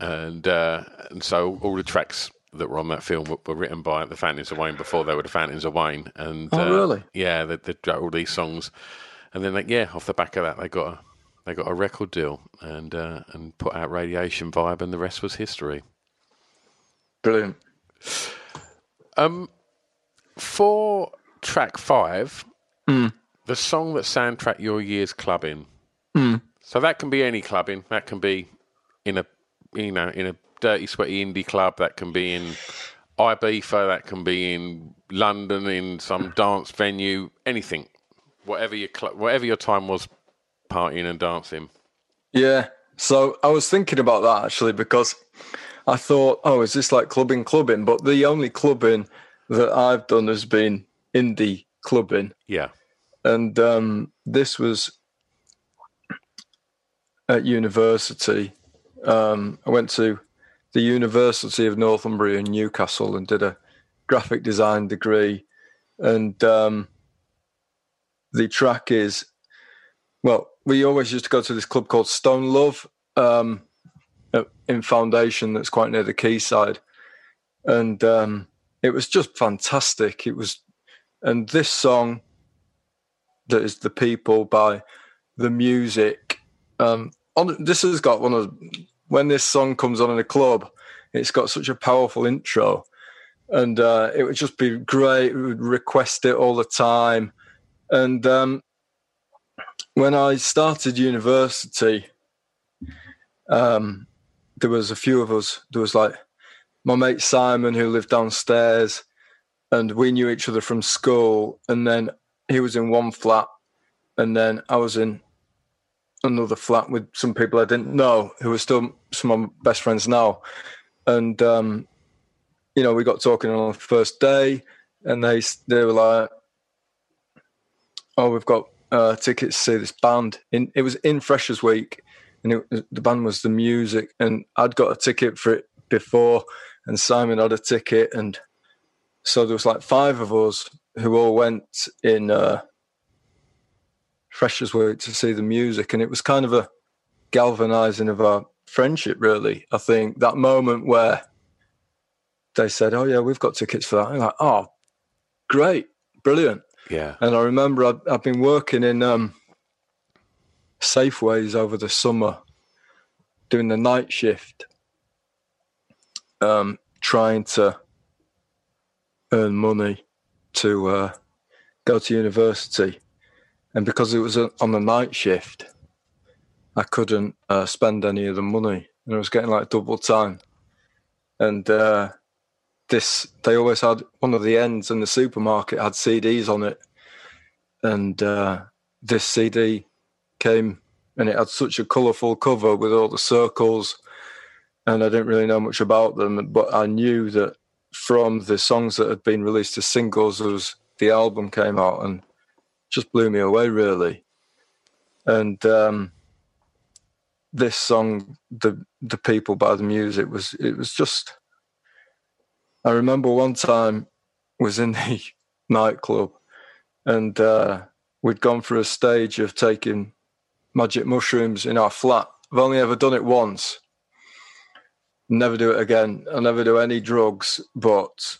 Speaker 1: and uh, and so all the tracks that were on that film were, were written by the Fountains of Wayne before they were the Fountains of Wayne, and
Speaker 2: Oh,
Speaker 1: uh,
Speaker 2: really?
Speaker 1: Yeah, they, they wrote all these songs, and then like, yeah, off the back of that they got a they got a record deal and uh, and put out Radiation Vibe, and the rest was history.
Speaker 2: Brilliant.
Speaker 1: Um, for track five,
Speaker 2: Mm.
Speaker 1: the song that soundtrack your year's clubbing.
Speaker 2: Mm.
Speaker 1: So that can be any clubbing. That can be in a you know in a dirty, sweaty indie club. That can be in Ibiza. That can be in London in some dance venue. Anything, whatever your cl- whatever your time was, partying and dancing.
Speaker 2: Yeah. So I was thinking about that actually because I thought, oh, is this like clubbing, clubbing? But the only clubbing that I've done has been indie clubbing.
Speaker 1: Yeah.
Speaker 2: And um, this was at university. Um, I went to the University of Northumbria in Newcastle and did a graphic design degree, and um, the track is well. We always used to go to this club called Stone Love um, in Foundation, that's quite near the quayside, and um, it was just fantastic. It was, and this song that is "The People" by the music. Um, on this has got one of when this song comes on in a club, it's got such a powerful intro, and uh, it would just be great. We would request it all the time, and um, when I started university, um, there was a few of us. There was like my mate Simon who lived downstairs, and we knew each other from school. And then he was in one flat, and then I was in another flat with some people I didn't know who are still some of my best friends now. And um, you know, we got talking on the first day, and they they were like, "Oh, we've got uh, tickets to see this band." In it was in Freshers Week, and it, the band was the music, and I'd got a ticket for it before, and Simon had a ticket, and so there was like five of us who all went in uh, Freshers Week to see the music, and it was kind of a galvanizing of our friendship, really. I think that moment where they said, "Oh yeah, we've got tickets for that," I'm like, "Oh, great, brilliant."
Speaker 1: Yeah.
Speaker 2: And I remember I'd, I'd been working in um, Safeways over the summer, doing the night shift, um, trying to earn money to uh, go to university and because it was on the night shift, I couldn't uh, spend any of the money, and I was getting like double time. And uh, this, they always had one of the ends in the supermarket had CDs on it, and uh, this CD came, and it had such a colourful cover with all the circles, and I didn't really know much about them, but I knew that from the songs that had been released as singles, as the album came out, and just blew me away really. And um, this song, the the people by the music was it was just. I remember one time was in the nightclub, and uh, we'd gone for a stage of taking magic mushrooms in our flat. I've only ever done it once. Never do it again. I never do any drugs. But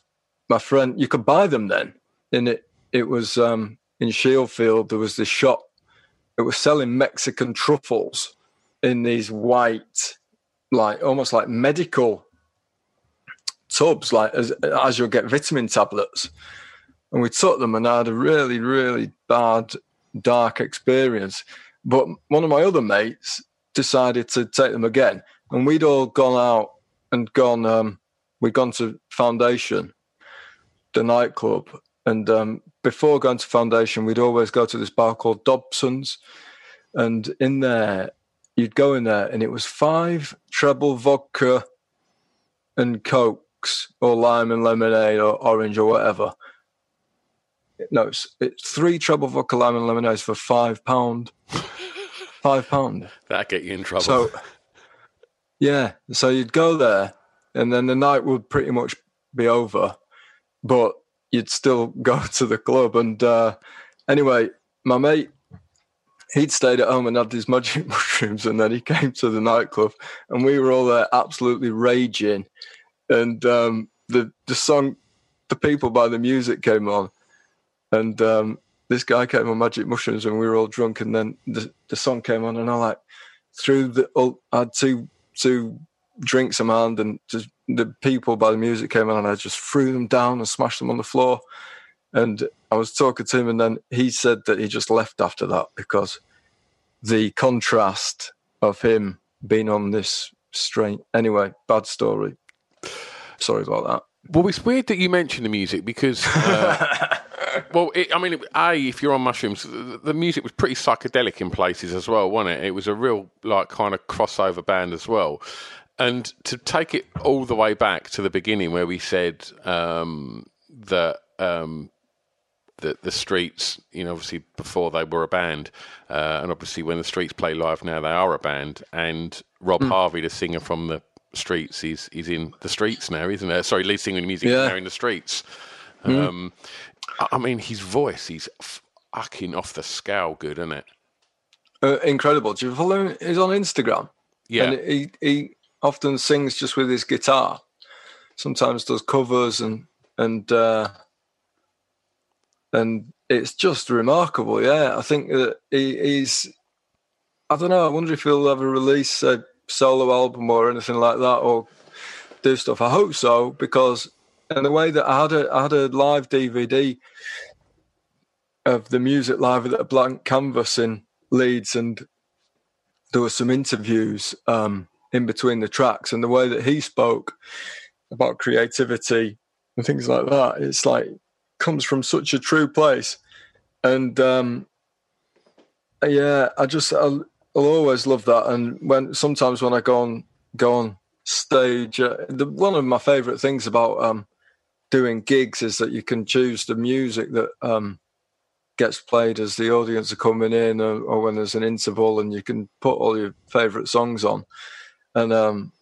Speaker 2: my friend, you could buy them then. And it it was um, in Shieldfield, there was this shop that was selling Mexican truffles in these white, like almost like medical tubs, like as, as you'll get vitamin tablets. And we took them and I had a really, really bad, dark experience. But one of my other mates decided to take them again. And we'd all gone out and gone, um, we'd gone to Foundation, the nightclub, and um, before going to foundation, we'd always go to this bar called Dobson's. And in there, you'd go in there, and it was five treble vodka and cokes, or lime and lemonade, or orange, or whatever. No, it's, it's three treble vodka, lime and lemonades for five pound. five pound.
Speaker 1: That get you in trouble.
Speaker 2: So, yeah. So you'd go there, and then the night would pretty much be over. But you'd still go to the club. And uh, anyway, my mate, he'd stayed at home and had these magic mushrooms, and then he came to the nightclub, and we were all there absolutely raging. And um, the the song, "The People" by the music came on, and um, this guy came on magic mushrooms, and we were all drunk. And then the the song came on, and I like through the I had two two drinks in my hand and just the people by the music came on and I just threw them down and smashed them on the floor. And I was talking to him, and then he said that he just left after that because the contrast of him being on this strange. Anyway, bad story. Sorry about that.
Speaker 1: Well, it's weird that you mentioned the music because, uh, well, it, I mean, a if you're on mushrooms, the, the, music was pretty psychedelic in places as well, wasn't it? It was a real like kind of crossover band as well. And to take it all the way back to the beginning, where we said um, that um, the the Streets, you know, obviously before they were a band, uh, and obviously when the Streets play live now, they are a band. And Rob mm. Harvey, the singer from the Streets. is he's in the streets now, isn't it? Sorry, lead singer in music
Speaker 2: Yeah.
Speaker 1: now in the streets.
Speaker 2: Mm.
Speaker 1: Um, I- mean, his voice, he's fucking off the scale good, isn't it?
Speaker 2: Uh, incredible. Do you follow him? He's on Instagram.
Speaker 1: Yeah.
Speaker 2: And he, he often sings just with his guitar. Sometimes does covers and and uh, and it's just remarkable. Yeah, I think that he, he's. I don't know. I wonder if he'll ever release a solo album or anything like that, or do stuff. I hope so because in the way that I had a I had a live DVD of the music live at a blank canvas in Leeds, and there were some interviews um, in between the tracks, and the way that he spoke about creativity and things like that, it's like comes from such a true place, and um, yeah, I just I'll, I'll always love that. And when sometimes when I go on go on stage, uh, the, one of my favourite things about um, doing gigs is that you can choose the music that um, gets played as the audience are coming in, or, or when there's an interval, and you can put all your favourite songs on. And um,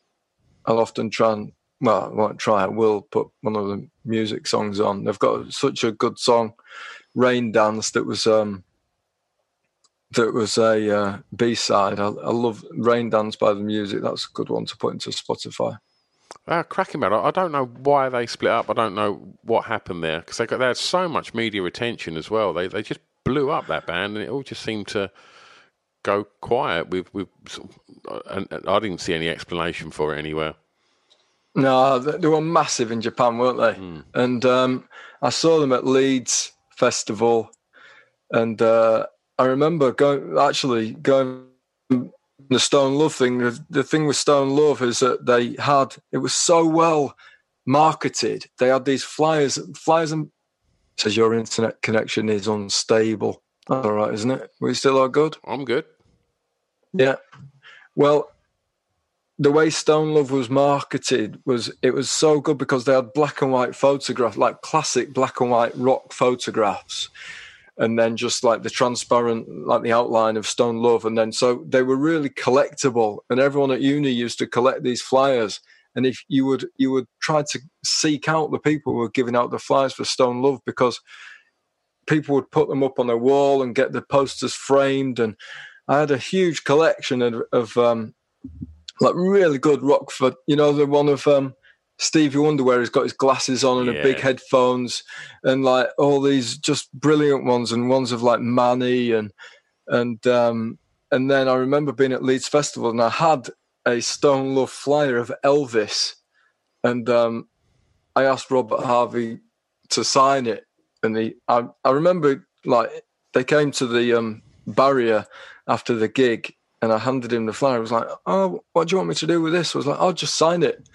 Speaker 2: I'll often try and well, I won't try. I will put one of the music songs on. They've got such a good song, "Rain Dance," that was um, that was a uh, B side. I, I love "Rain Dance" by the music. That's a good one to put into Spotify.
Speaker 1: Uh, cracking. I I don't know why they split up. I don't know what happened there because they got they had so much media attention as well. They they just blew up that band, and it all just seemed to go quiet. With, sort of- and I didn't see any explanation for it anywhere.
Speaker 2: No, they were massive in Japan, weren't they? And um, I saw them at Leeds Festival, and uh, I remember going actually going the Stone Love thing. The, the thing with Stone Love is that they had it was so well marketed. They had these flyers, flyers, and says your internet connection is unstable. That's all right, isn't it? We still are good.
Speaker 1: I'm good.
Speaker 2: Yeah. Well, the way Stone Love was marketed was it was so good because they had black and white photographs, like classic black and white rock photographs, and then just like the transparent, like the outline of Stone Love, and then so they were really collectible, and everyone at uni used to collect these flyers. And if you would you would try to seek out the people who were giving out the flyers for Stone Love because people would put them up on their wall and get the posters framed and I had a huge collection of, of um, like really good Rockford. You know, the one of um, Stevie Wonder where he's got his glasses on and
Speaker 1: Yeah.
Speaker 2: a big headphones, and like all these just brilliant ones, and ones of like Manny and and um, and then I remember being at Leeds Festival and I had a Stone Love flyer of Elvis, and um, I asked Robert Harvey to sign it, and he I, I remember like they came to the um, barrier after the gig and I handed him the flyer. I was like, "Oh, what do you want me to do with this?" I was like, "I'll just sign it."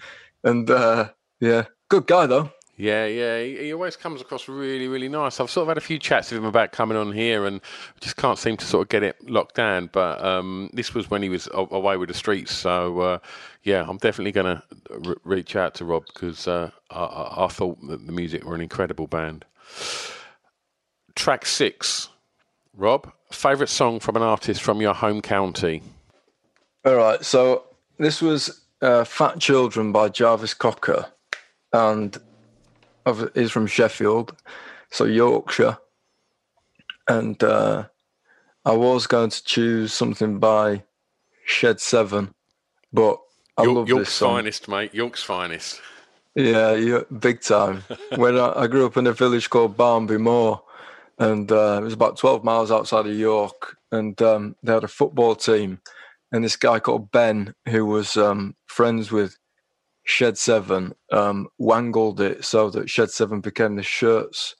Speaker 2: And uh, yeah, good guy though.
Speaker 1: Yeah, yeah. He, always comes across really, really nice. I've sort of had a few chats with him about coming on here, and just can't seem to sort of get it locked down. But um, this was when he was away with the streets, so uh, yeah, I'm definitely going to re- reach out to Rob because uh, I, I, I thought that the music were an incredible band. Track six, Rob. Favorite song from an artist from your home county?
Speaker 2: All right, so this was uh, "Fat Children" by Jarvis Cocker, and of- he's from Sheffield, so Yorkshire. And uh, I was going to choose something by Shed Seven, but I
Speaker 1: York,
Speaker 2: love
Speaker 1: York's
Speaker 2: this song.
Speaker 1: finest, mate. York's finest.
Speaker 2: Yeah, yeah, big time. when I, I grew up in a village called Barmby Moor, and uh, it was about 12 miles outside of York, and um, they had a football team, and this guy called Ben, who was um, friends with Shed Seven, um, wangled it so that Shed Seven became the shirts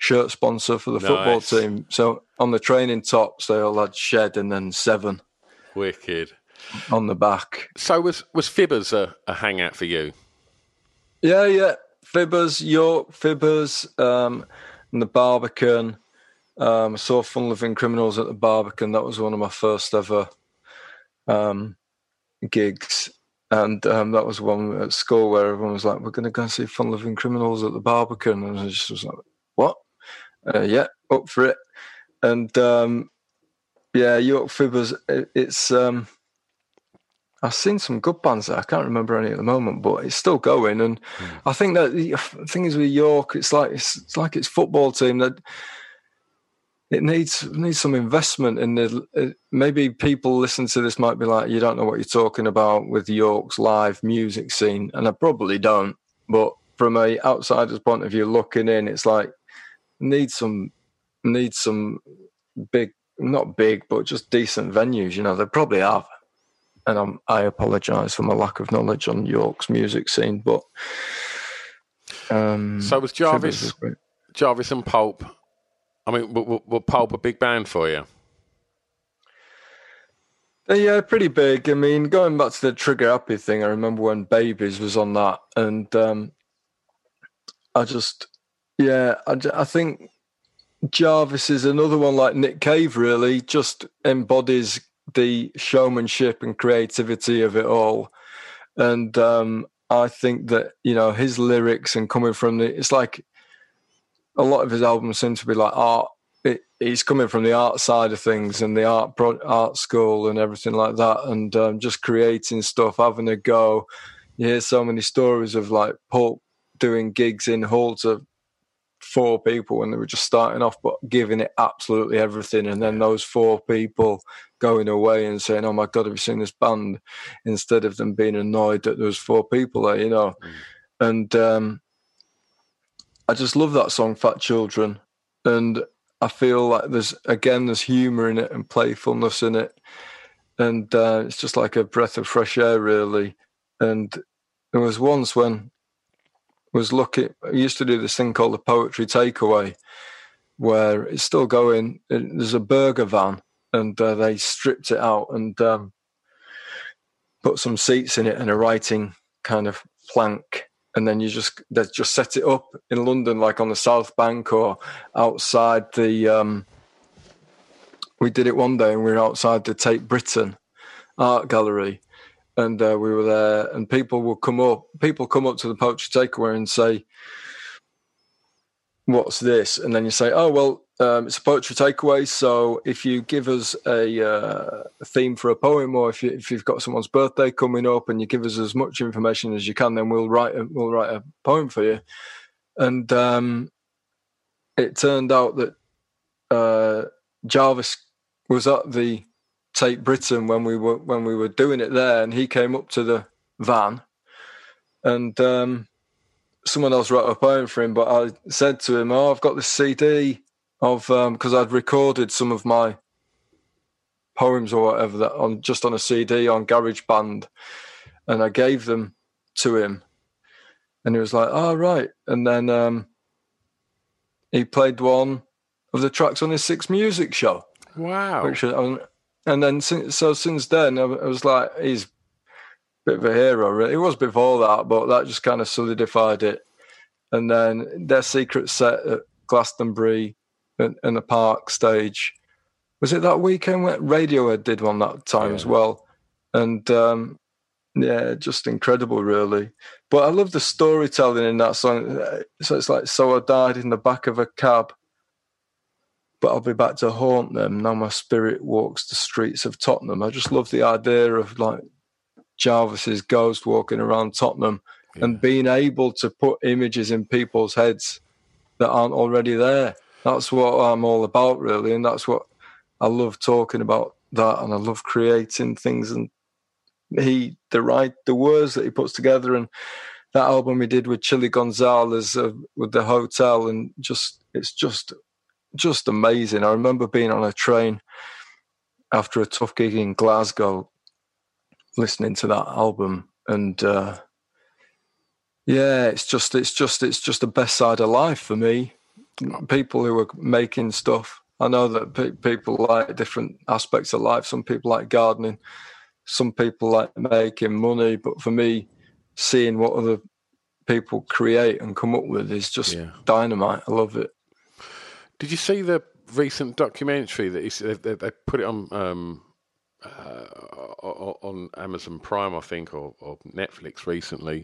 Speaker 2: shirt sponsor for the football team. So on the training tops, they all had Shed and then Seven
Speaker 1: Wicked.
Speaker 2: on the back.
Speaker 1: So was was Fibbers a, a hangout for you?
Speaker 2: Yeah, yeah. Fibbers, York, Fibbers, um, and the Barbican. Um, I saw Fun Lovin' Criminals at the Barbican. That was one of my first ever um, gigs. And um, that was one at school where everyone was like, we're going to go and see Fun Lovin' Criminals at the Barbican. And I just was like, what? Uh, yeah, up for it. And um, yeah, York Fibbers, it, it's. Um, I've seen some good bands there. I can't remember any at the moment, but it's still going. And mm. I think that the thing is with York, it's like it's, it's like it's football team that it needs needs some investment in the. Uh, maybe people listen to this might be like, you don't know what you're talking about with York's live music scene, and I probably don't. But from a outsider's point of view, looking in, it's like need some need some big, not big, but just decent venues. You know, they probably have and I'm, i apologise for my lack of knowledge on York's music scene. But
Speaker 1: um, so was Jarvis, Jarvis and Pulp. I mean, were, were Pulp a big band for you?
Speaker 2: Uh, yeah, pretty big. I mean, going back to the Trigger Happy thing, I remember when Babies was on that, and um, I just, yeah, I, I think Jarvis is another one like Nick Cave. Really, just embodies the showmanship and creativity of it all. And um, I think that, you know, his lyrics and coming from the, it's like a lot of his albums seem to be like art. He's coming from the art side of things and the art art school and everything like that, and um, just creating stuff, having a go. You hear so many stories of like Pulp doing gigs in halls of four people when they were just starting off, but giving it absolutely everything. And then those four people going away and saying, "Oh my God, have you seen this band?" Instead of them being annoyed that there was four people there, you know. Mm. And um, I just love that song, "Fat Children," and I feel like there's again there's humour in it and playfulness in it, and uh, it's just like a breath of fresh air, really. And there was once when was looking, I used to do this thing called the Poetry Takeaway, where it's still going. There's a burger van and uh, they stripped it out and um, put some seats in it and a writing kind of plank and then you just they just set it up in London, like on the South Bank or outside the. Um, we did it one day, and we were outside the Tate Britain Art Gallery, and uh, we were there, and people will come up. People come up to the poetry takeaway and say, "What's this?" And then you say, "Oh well, um, it's a poetry takeaway. So if you give us a, uh, theme for a poem, or if, you, if you've got someone's birthday coming up, and you give us as much information as you can, then we'll write a, we'll write a poem for you. And um, it turned out that uh, Jarvis was at the Tate Britain when we were when we were doing it there, and he came up to the van, and um, someone else wrote a poem for him. But I said to him, "Oh, I've got this CD." of because um, I'd recorded some of my poems or whatever that on just on a CD on GarageBand, and I gave them to him, and he was like, "Oh right," and then um, he played one of the tracks on his Six Music show.
Speaker 1: Wow!
Speaker 2: Which, um, and then so since then, I was like, he's a bit of a hero. Really. It was before that, but that just kind of solidified it. And then their secret set at Glastonbury in the park stage. Was it that weekend when Radiohead did one that time yeah. as well? And um, yeah, just incredible, really. But I love the storytelling in that song. So it's like, so I died in the back of a cab, but I'll be back to haunt them. Now my spirit walks the streets of Tottenham. I just love the idea of like Jarvis's ghost walking around Tottenham yeah. and being able to put images in people's heads that aren't already there that's what I'm all about, really, and that's what I love talking about. That and I love creating things, and he the right the words that he puts together, and that album he did with Chilly Gonzales uh, with the hotel, and just it's just just amazing. I remember being on a train after a tough gig in Glasgow, listening to that album, and uh, yeah, it's just it's just it's just the best side of life for me people who are making stuff. I know that pe- people like different aspects of life. Some people like gardening, some people like making money. But for me, seeing what other people create and come up with is just yeah. dynamite. I love it.
Speaker 1: Did you see the recent documentary that they, they put it on um, uh, on Amazon Prime, I think, or, or Netflix recently?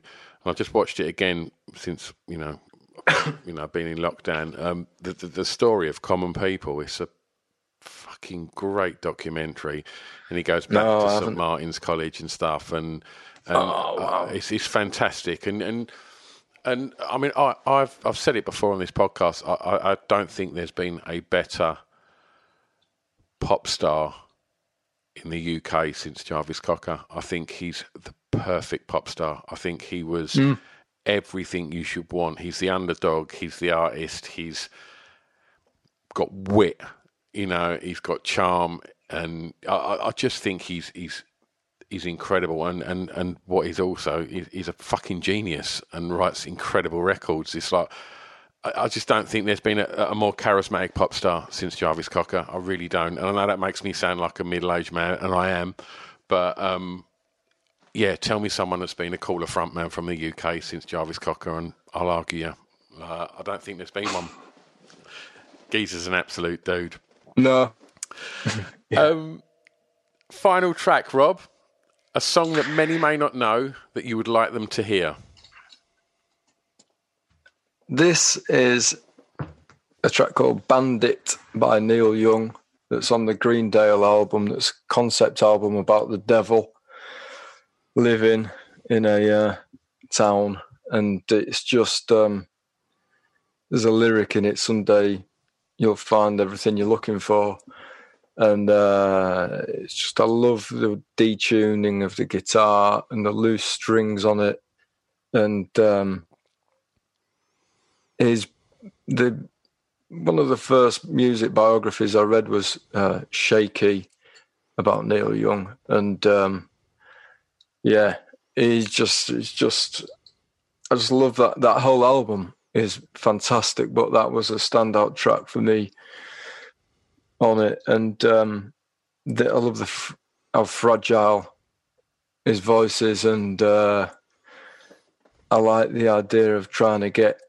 Speaker 1: And I just watched it again since you know you know, being in lockdown, um, the, the, the story of common people is a fucking great documentary, and he goes back
Speaker 2: No,
Speaker 1: to St. Martin's College and stuff, and and
Speaker 2: Oh, wow.
Speaker 1: uh, it's it's fantastic, and and. And I mean, I, I've I've said it before on this podcast. I, I, I don't think there's been a better pop star in the UK since Jarvis Cocker. I think he's the perfect pop star. I think he was hmm. everything you should want. He's the underdog. He's the artist. He's got wit. You know, he's got charm, and I, I I just think he's he's he's incredible. And and and what he's also is he's a fucking genius and writes incredible records. It's like. I just don't think there's been a, a more charismatic pop star since Jarvis Cocker. I really don't. And I know that makes me sound like a middle aged man, and I am. But um, yeah, tell me someone that's been a cooler frontman from the UK since Jarvis Cocker, and I'll argue you. Uh, I don't think there's been one. Geezer's an absolute dude.
Speaker 2: No,
Speaker 1: Um, final track, Rob. A song that many may not know that you would like them to hear.
Speaker 2: this is a track called Bandit by Neil Young that's on the Greendale album. That's concept album about the devil living in a uh, town, and it's just um, there's a lyric in it. Someday you'll find everything you're looking for, and uh, it's just I love the detuning of the guitar and the loose strings on it, and um, the one of the first music biographies I read was uh, Shaky about Neil Young, and um, yeah, he's just he's just I just love that that whole album is fantastic, but that was a standout track for me on it, and um, the, I love the f- how fragile his voice is, and uh, I like the idea of trying to get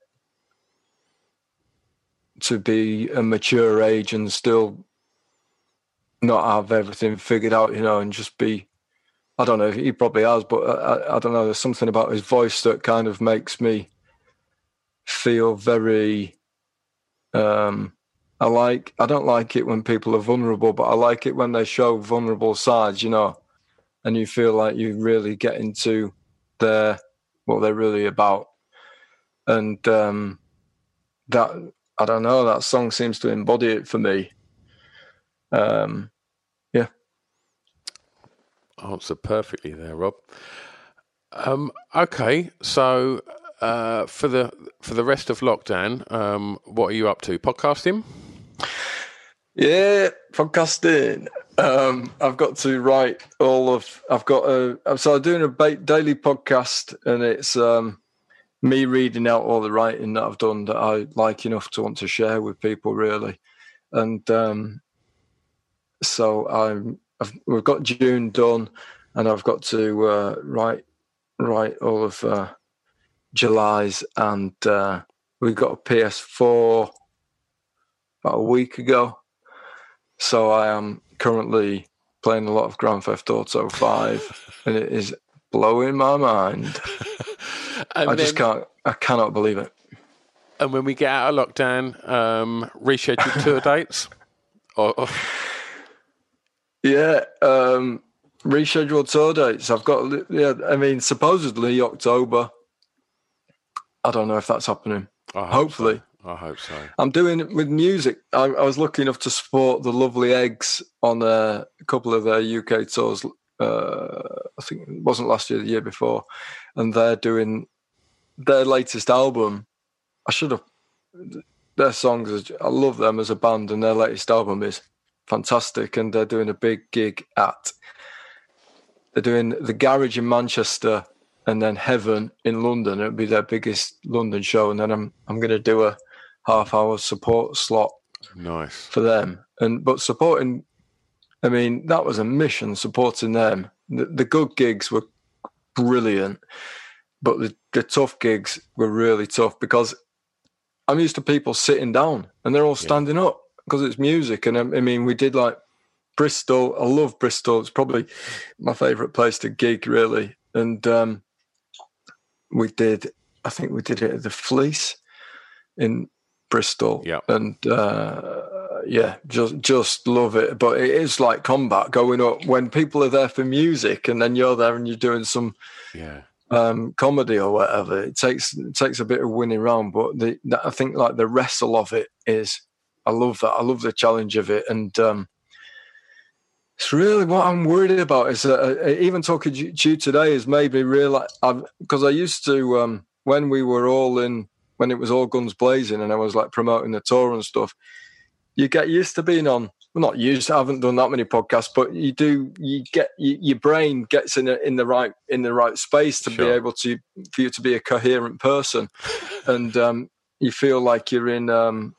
Speaker 2: to be a mature age and still not have everything figured out, you know, and just be. I don't know. He probably has, but I, I don't know. There's something about his voice that kind of makes me feel very. Um, I like. I don't like it when people are vulnerable, but I like it when they show vulnerable sides, you know, and you feel like you really get into their what they're really about, and um, that I don't know. That song seems to embody it for me. Um, yeah.
Speaker 1: Answer perfectly there, Rob. Um, okay, so uh, for the for the rest of lockdown, um, what are you up to? Podcasting?
Speaker 2: Yeah, podcasting. Um, I've got to write all of. I've got a. So I'm doing a daily podcast, and it's um, me reading out all the writing that I've done that I like enough to want to share with people, really. And um, so I'm. I've, we've got June done, and I've got to uh, write write all of uh, July's, and uh, we got a PS4 about a week ago. So I am currently playing a lot of Grand Theft Auto 5 and it is blowing my mind. I just can't I cannot believe it.
Speaker 1: And when we get out of lockdown, um, reschedule tour dates. Or, or
Speaker 2: Yeah, um rescheduled tour dates. I've got yeah, I mean supposedly October. I don't know if that's happening.
Speaker 1: Hope
Speaker 2: Hopefully.
Speaker 1: so. I hope so.
Speaker 2: I'm doing it with music. I, I was lucky enough to support the Lovely Eggs on a couple of their UK tours. Uh, I think it wasn't last year, the year before, and they're doing their latest album. I should have their songs. I love them as a band, and their latest album is fantastic. And they're doing a big gig at. They're doing the Garage in Manchester, and then Heaven in London. It'll be their biggest London show, and then I'm I'm going to do a half hour support slot
Speaker 1: Nice.
Speaker 2: for them. And but supporting, I mean, that was a mission supporting them. The, the good gigs were brilliant, but the, the tough gigs were really tough because I'm used to people sitting down and they're all standing up because it's music. And um, I, I mean, we did like Bristol. I love Bristol. It's probably my favourite place to gig, really. And um, we did, I think we did it at the Fleece in Bristol.
Speaker 1: Yeah.
Speaker 2: And uh, yeah, just just love it. But it is like combat going up when people are there for music, and then you're there and you're doing some
Speaker 1: Yeah.
Speaker 2: um, comedy or whatever. It takes it takes a bit of winning round, but the, that, I think like the wrestle of it is. I love that. I love the challenge of it, and um, it's really what I'm worried about. Is that uh, even talking to you today has made me realize I've because I used to um, when we were all in when it was all guns blazing and I was like promoting the tour and stuff. You get used to being on. Well, not used. I haven't done that many podcasts, but you do. You get you, your brain gets in a, in the right in the right space to be able to for you to be a coherent person, and um, you feel like you're in. Um,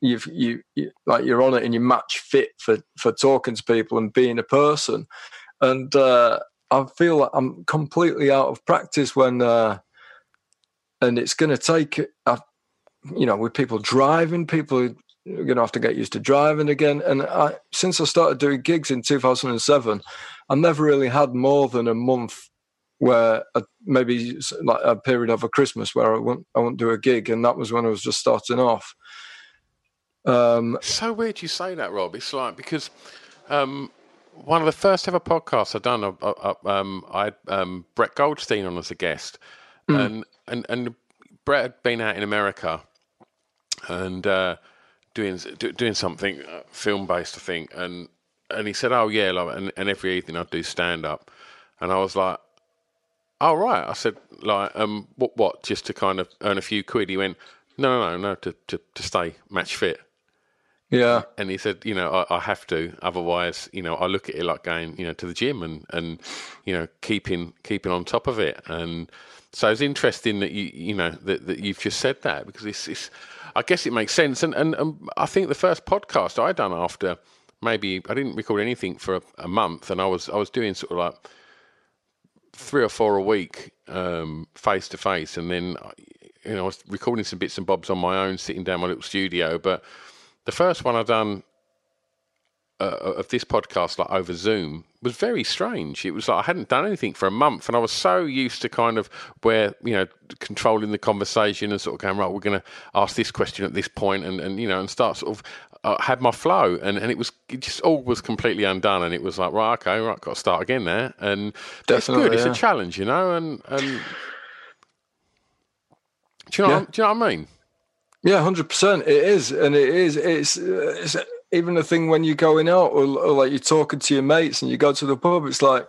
Speaker 2: you've you, you like you're on it and you match fit for for talking to people and being a person, and uh, I feel like I'm completely out of practice when. Uh, and it's going to take, uh, you know, with people driving, people are going to have to get used to driving again. And I, since I started doing gigs in 2007, I never really had more than a month where uh, maybe like a period over Christmas where I won't, I won't do a gig, and that was when I was just starting off. Um,
Speaker 1: So weird you say that, Rob. It's like because um, one of the first ever podcasts I've done, I, I, um, I had um, Brett Goldstein on as a guest, and and and Brett had been out in America and uh, doing do, doing something uh, film based, I think, and and he said, "Oh yeah," like, and, and every evening I'd do stand up, and I was like. Oh right, I said like um what what just to kind of earn a few quid. He went no no no no to to, to stay match fit.
Speaker 2: yeah,
Speaker 1: And he said, you know, I, I have to, otherwise, you know, I look at it like going, you know, to the gym and, and, you know, keeping keeping on top of it. And so it's interesting that you, you know, that, that you've just said that because it's, it's, I guess it makes sense. And, and, and I think the first podcast I done after maybe I didn't record anything for a, a month, and I was I was doing sort of like three or four a week face to face, and then uh, you know I was recording some bits and bobs on my own, sitting down my little studio. But the first one I done uh, of this podcast, like over Zoom, was very strange. It was like I hadn't done anything for a month, and I was so used to kind of where you know controlling the conversation and sort of going right. We're going to ask this question at this point, and and you know and start sort of. Uh, had my flow, and, and it was it just all was completely undone, and it was like right, okay, right, got to start again there, and it's good.
Speaker 2: Definitely,
Speaker 1: It's a challenge, you know, and and do you know
Speaker 2: Yeah.
Speaker 1: what, do you know what I mean?
Speaker 2: Yeah, hundred percent. It is, and it is. It's, uh, it's even the thing when you're going out, or, or like you're talking to your mates, and you go to the pub. It's like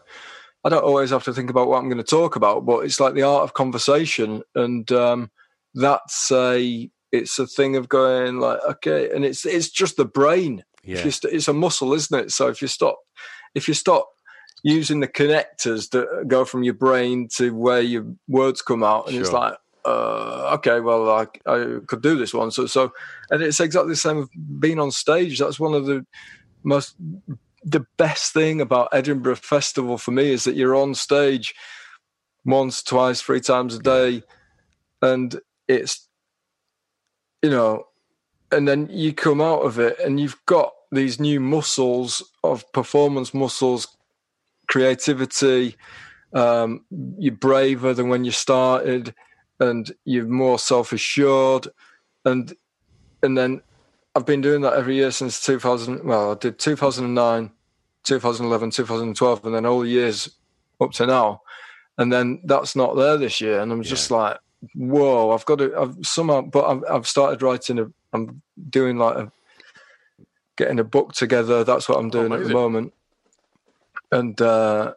Speaker 2: I don't always have to think about what I'm going to talk about, but it's like the art of conversation, and um, that's a it's a thing of going like okay, and it's it's just the brain.
Speaker 1: Yeah.
Speaker 2: If you st- it's a muscle, isn't it? So if you stop, if you stop using the connectors that go from your brain to where your words come out, and it's like uh, okay, well, I, I could do this one. So, so, and it's exactly the same with being on stage. That's one of the most, the best thing about Edinburgh Festival for me is that you're on stage once, twice, three times a day, and it's, you know, and then you come out of it and you've got these new muscles of performance muscles, creativity. Um, you're braver than when you started and you're more self-assured. And and then I've been doing that every year since 2000 well I did 2009 2011 2012 and then all the years up to now. And then that's not there this year and I'm just like whoa I've got to I've somehow but I've, I've started writing a I'm doing like a getting a book together that's what I'm doing at the moment. And uh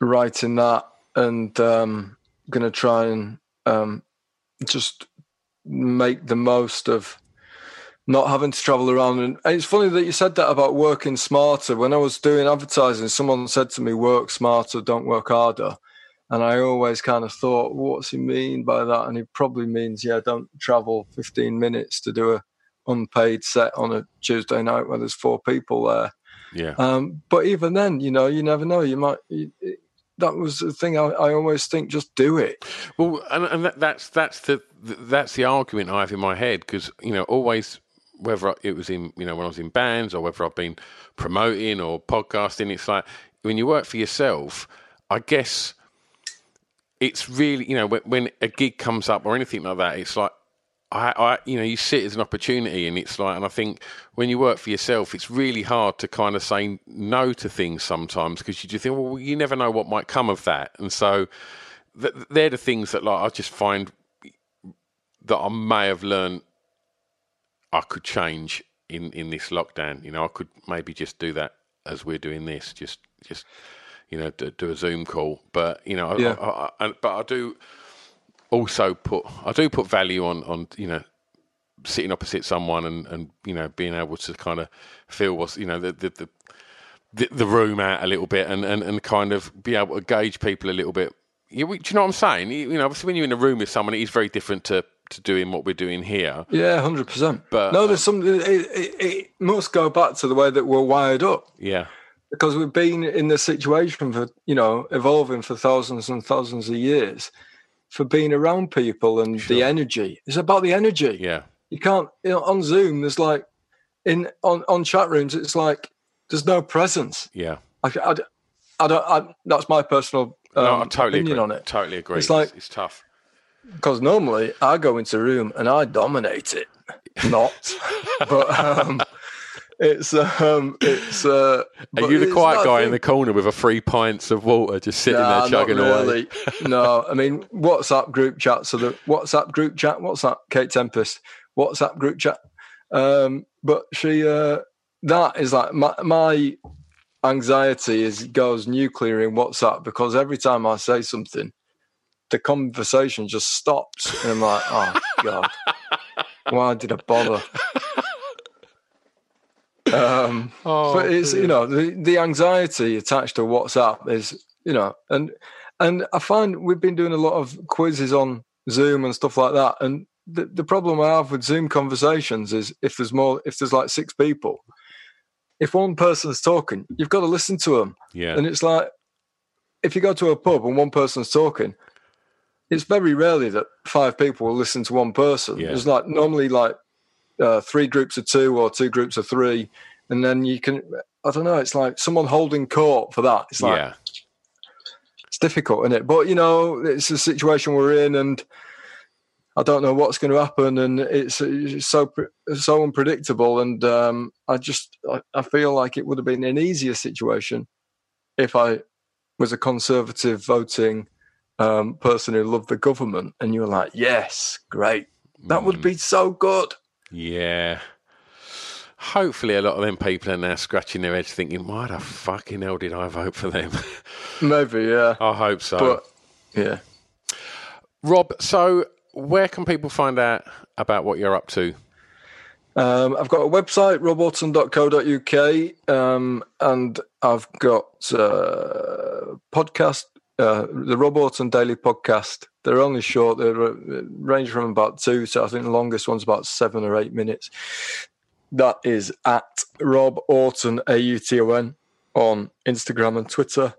Speaker 2: writing that and um gonna try and um just make the most of not having to travel around. And it's funny that you said that about working smarter. When I was doing advertising, someone said to me, work smarter, don't work harder. And I always kind of thought, what's he mean by that? And he probably means, yeah, don't travel 15 minutes to do a unpaid set on a Tuesday night where there's four people there.
Speaker 1: Yeah.
Speaker 2: Um, but even then, you know, you never know. You might. You, that was the thing. I, I always think, just do it.
Speaker 1: Well, and, and that, that's that's the that's the argument I have in my head because you know always whether it was in you know when I was in bands or whether I've been promoting or podcasting, it's like when you work for yourself, I guess it's really you know when, when a gig comes up or anything like that, it's like I, I, you know, you see it as an opportunity, and it's like, and I think when you work for yourself, it's really hard to kind of say no to things sometimes because you just think, well, you never know what might come of that, and so th- they're the things that like I just find that I may have learned I could change in in this lockdown. You know, I could maybe just do that as we're doing this, just just you know, do, do a Zoom call. But you know,
Speaker 2: Yeah.
Speaker 1: I, I, I, but I do also put I do put value on on you know sitting opposite someone and and you know being able to kind of feel what's you know the the. the the, room out a little bit and, and, and kind of be able to gauge people a little bit. You, do you know what I'm saying? You, you know, obviously when you're in a room with someone, it is very different to, to doing what we're doing here.
Speaker 2: Yeah, hundred percent.
Speaker 1: But,
Speaker 2: no, there's uh, something. It, it, it must go back to the way that we're wired up
Speaker 1: Yeah,
Speaker 2: because we've been in this situation for you know evolving for thousands and thousands of years for being around people and the energy. It's about the energy.
Speaker 1: yeah,
Speaker 2: You can't you know, on Zoom. There's like in on on chat rooms. It's like there's no presence.
Speaker 1: yeah.
Speaker 2: I, I, I don't. I, that's my personal um,
Speaker 1: no, I totally
Speaker 2: opinion
Speaker 1: agree.
Speaker 2: on it.
Speaker 1: Totally agree.
Speaker 2: It's like-
Speaker 1: it's tough.
Speaker 2: Because normally I go into a room and I dominate it. Not, but um, it's um, it's. Uh,
Speaker 1: Are you the quiet guy in the corner with a three pints of water just sitting
Speaker 2: Nah,
Speaker 1: there chugging
Speaker 2: not
Speaker 1: away?
Speaker 2: no, I mean WhatsApp group chat. So the WhatsApp group chat. What's that? Kate Tempest. WhatsApp group chat. Um, but she. Uh, that is like my my anxiety is goes nuclear in WhatsApp because every time I say something, the conversation just stops, and I'm like, oh god, why did I bother? Um,
Speaker 1: Oh,
Speaker 2: but it's
Speaker 1: dear.
Speaker 2: you know the, the anxiety attached to WhatsApp is you know and and I find we've been doing a lot of quizzes on Zoom and stuff like that, and the, the problem I have with Zoom conversations is if there's more if there's like six people, if one person's talking, you've got to listen to them,
Speaker 1: Yeah,
Speaker 2: and it's like if you go to a pub and one person's talking. It's very rarely that five people will listen to one person.
Speaker 1: Yeah.
Speaker 2: There's like normally like uh, three groups of two or two groups of three, and then you can. I don't know. It's like someone holding court for that. It's like
Speaker 1: yeah,
Speaker 2: it's difficult, isn't it? But you know, it's a situation we're in, and I don't know what's going to happen, and it's, it's so so unpredictable. And um, I just I, I feel like it would have been an easier situation if I was a conservative voting um, person who loved the government, and you were like, yes, great, that would be so good.
Speaker 1: Yeah. Hopefully, a lot of them people are now scratching their heads, thinking, "Why the fucking hell did I vote for them?"
Speaker 2: Maybe, yeah,
Speaker 1: I hope so.
Speaker 2: but yeah.
Speaker 1: Rob, so where can people find out about what you're up to?
Speaker 2: Um, I've got a website, robauton.co.uk, um, and I've got uh, podcast, uh, the Rob Auton Daily Podcast. They're only short; they range from about two, so I think the longest one's about seven or eight minutes. That is at Rob Auton A U T O N on Instagram and Twitter.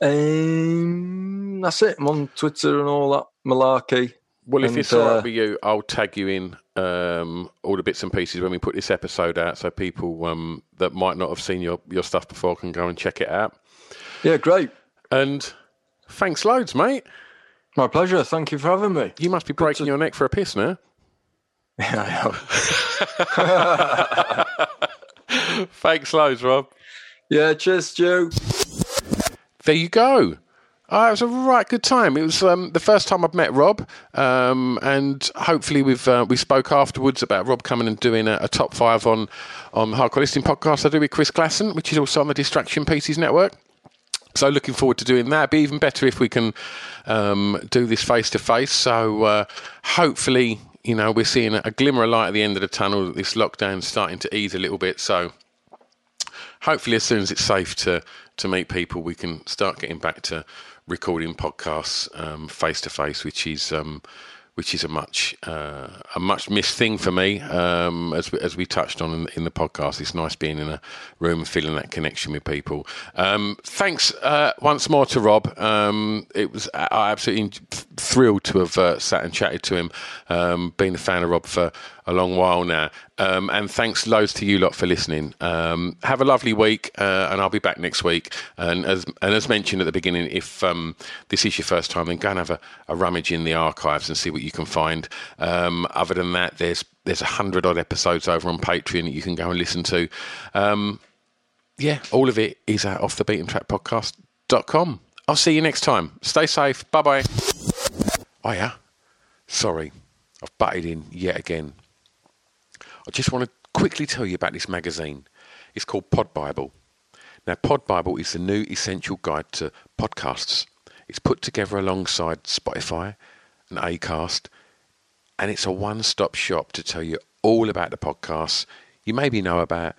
Speaker 2: Um, that's it. I'm on Twitter and all that malarkey.
Speaker 1: Well, if
Speaker 2: And,
Speaker 1: it's all right
Speaker 2: uh,
Speaker 1: with you, I'll tag you in um, all the bits and pieces when we put this episode out, so people um, that might not have seen your, your stuff before can go and check it out.
Speaker 2: Yeah, great.
Speaker 1: And thanks loads, mate.
Speaker 2: My pleasure. Thank you for having me.
Speaker 1: You must be breaking your neck for a piss now.
Speaker 2: Yeah, I am.
Speaker 1: Thanks loads, Rob.
Speaker 2: Yeah, cheers, Joe.
Speaker 1: There you go. Oh, it was a right good time. It was um, the first time I've met Rob, um, and hopefully we've uh, we spoke afterwards about Rob coming and doing a, a top five on on Hardcore Listing podcast I do with Chris Glasson, which is also on the Distraction Pieces Network. So looking forward to doing that. Be even better if we can um, do this face to face. So uh, hopefully, you know, we're seeing a glimmer of light at the end of the tunnel. This lockdown's starting to ease a little bit. So hopefully, as soon as it's safe to to meet people, we can start getting back to recording podcasts face to face, which is um, which is a much uh, a much missed thing for me. Um, as we, as we touched on in, in the podcast, it's nice being in a room and feeling that connection with people. Um, thanks uh, once more to Rob. Um, it was I absolutely thrilled to have uh, sat and chatted to him. Um, a fan of Rob for a long while now. Um, and thanks loads to you lot for listening. Um, have a lovely week, uh, and I'll be back next week. And as and as mentioned at the beginning, if um, this is your first time, then go and have a, a, rummage in the archives and see what you can find. Um, other than that, there's there's a hundred odd episodes over on Patreon that you can go and listen to. Um, yeah, all of it is at off the beaten. I'll see you next time. Stay safe. Bye bye. Oh, yeah. Sorry, I've butted in yet again. I just want to quickly tell you about this magazine. It's called Pod Bible. Now, Pod Bible is the new essential guide to podcasts. It's put together alongside Spotify and Acast, and it's a one stop shop to tell you all about the podcasts you maybe know about,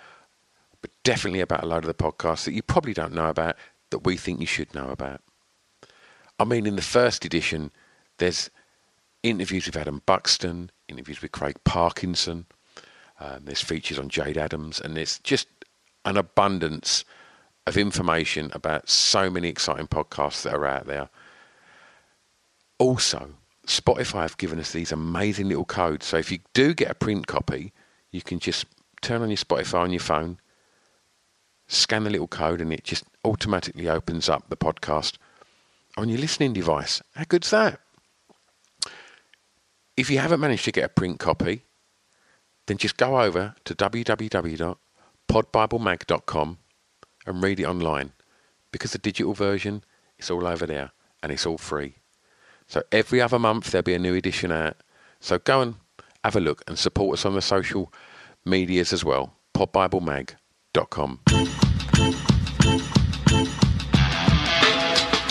Speaker 1: but definitely about a lot of the podcasts that you probably don't know about that we think you should know about. I mean, in the first edition, there's interviews with Adam Buxton, interviews with Craig Parkinson. Um, there's features on Jayde Adams, and there's just an abundance of information about so many exciting podcasts that are out there. Also, Spotify have given us these amazing little codes. So if you do get a print copy, you can just turn on your Spotify on your phone, scan the little code, and it just automatically opens up the podcast on your listening device. How good's that? If you haven't managed to get a print copy, then just go over to www.podbiblemag.com and read it online because the digital version is all over there and it's all free. So every other month there'll be a new edition out. So go and have a look and support us on the social medias as well. podbiblemag.com.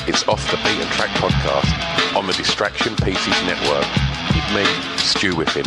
Speaker 1: It's Off the Beaten Track podcast on the Distraction Pieces Network with me, Stu Whiffen.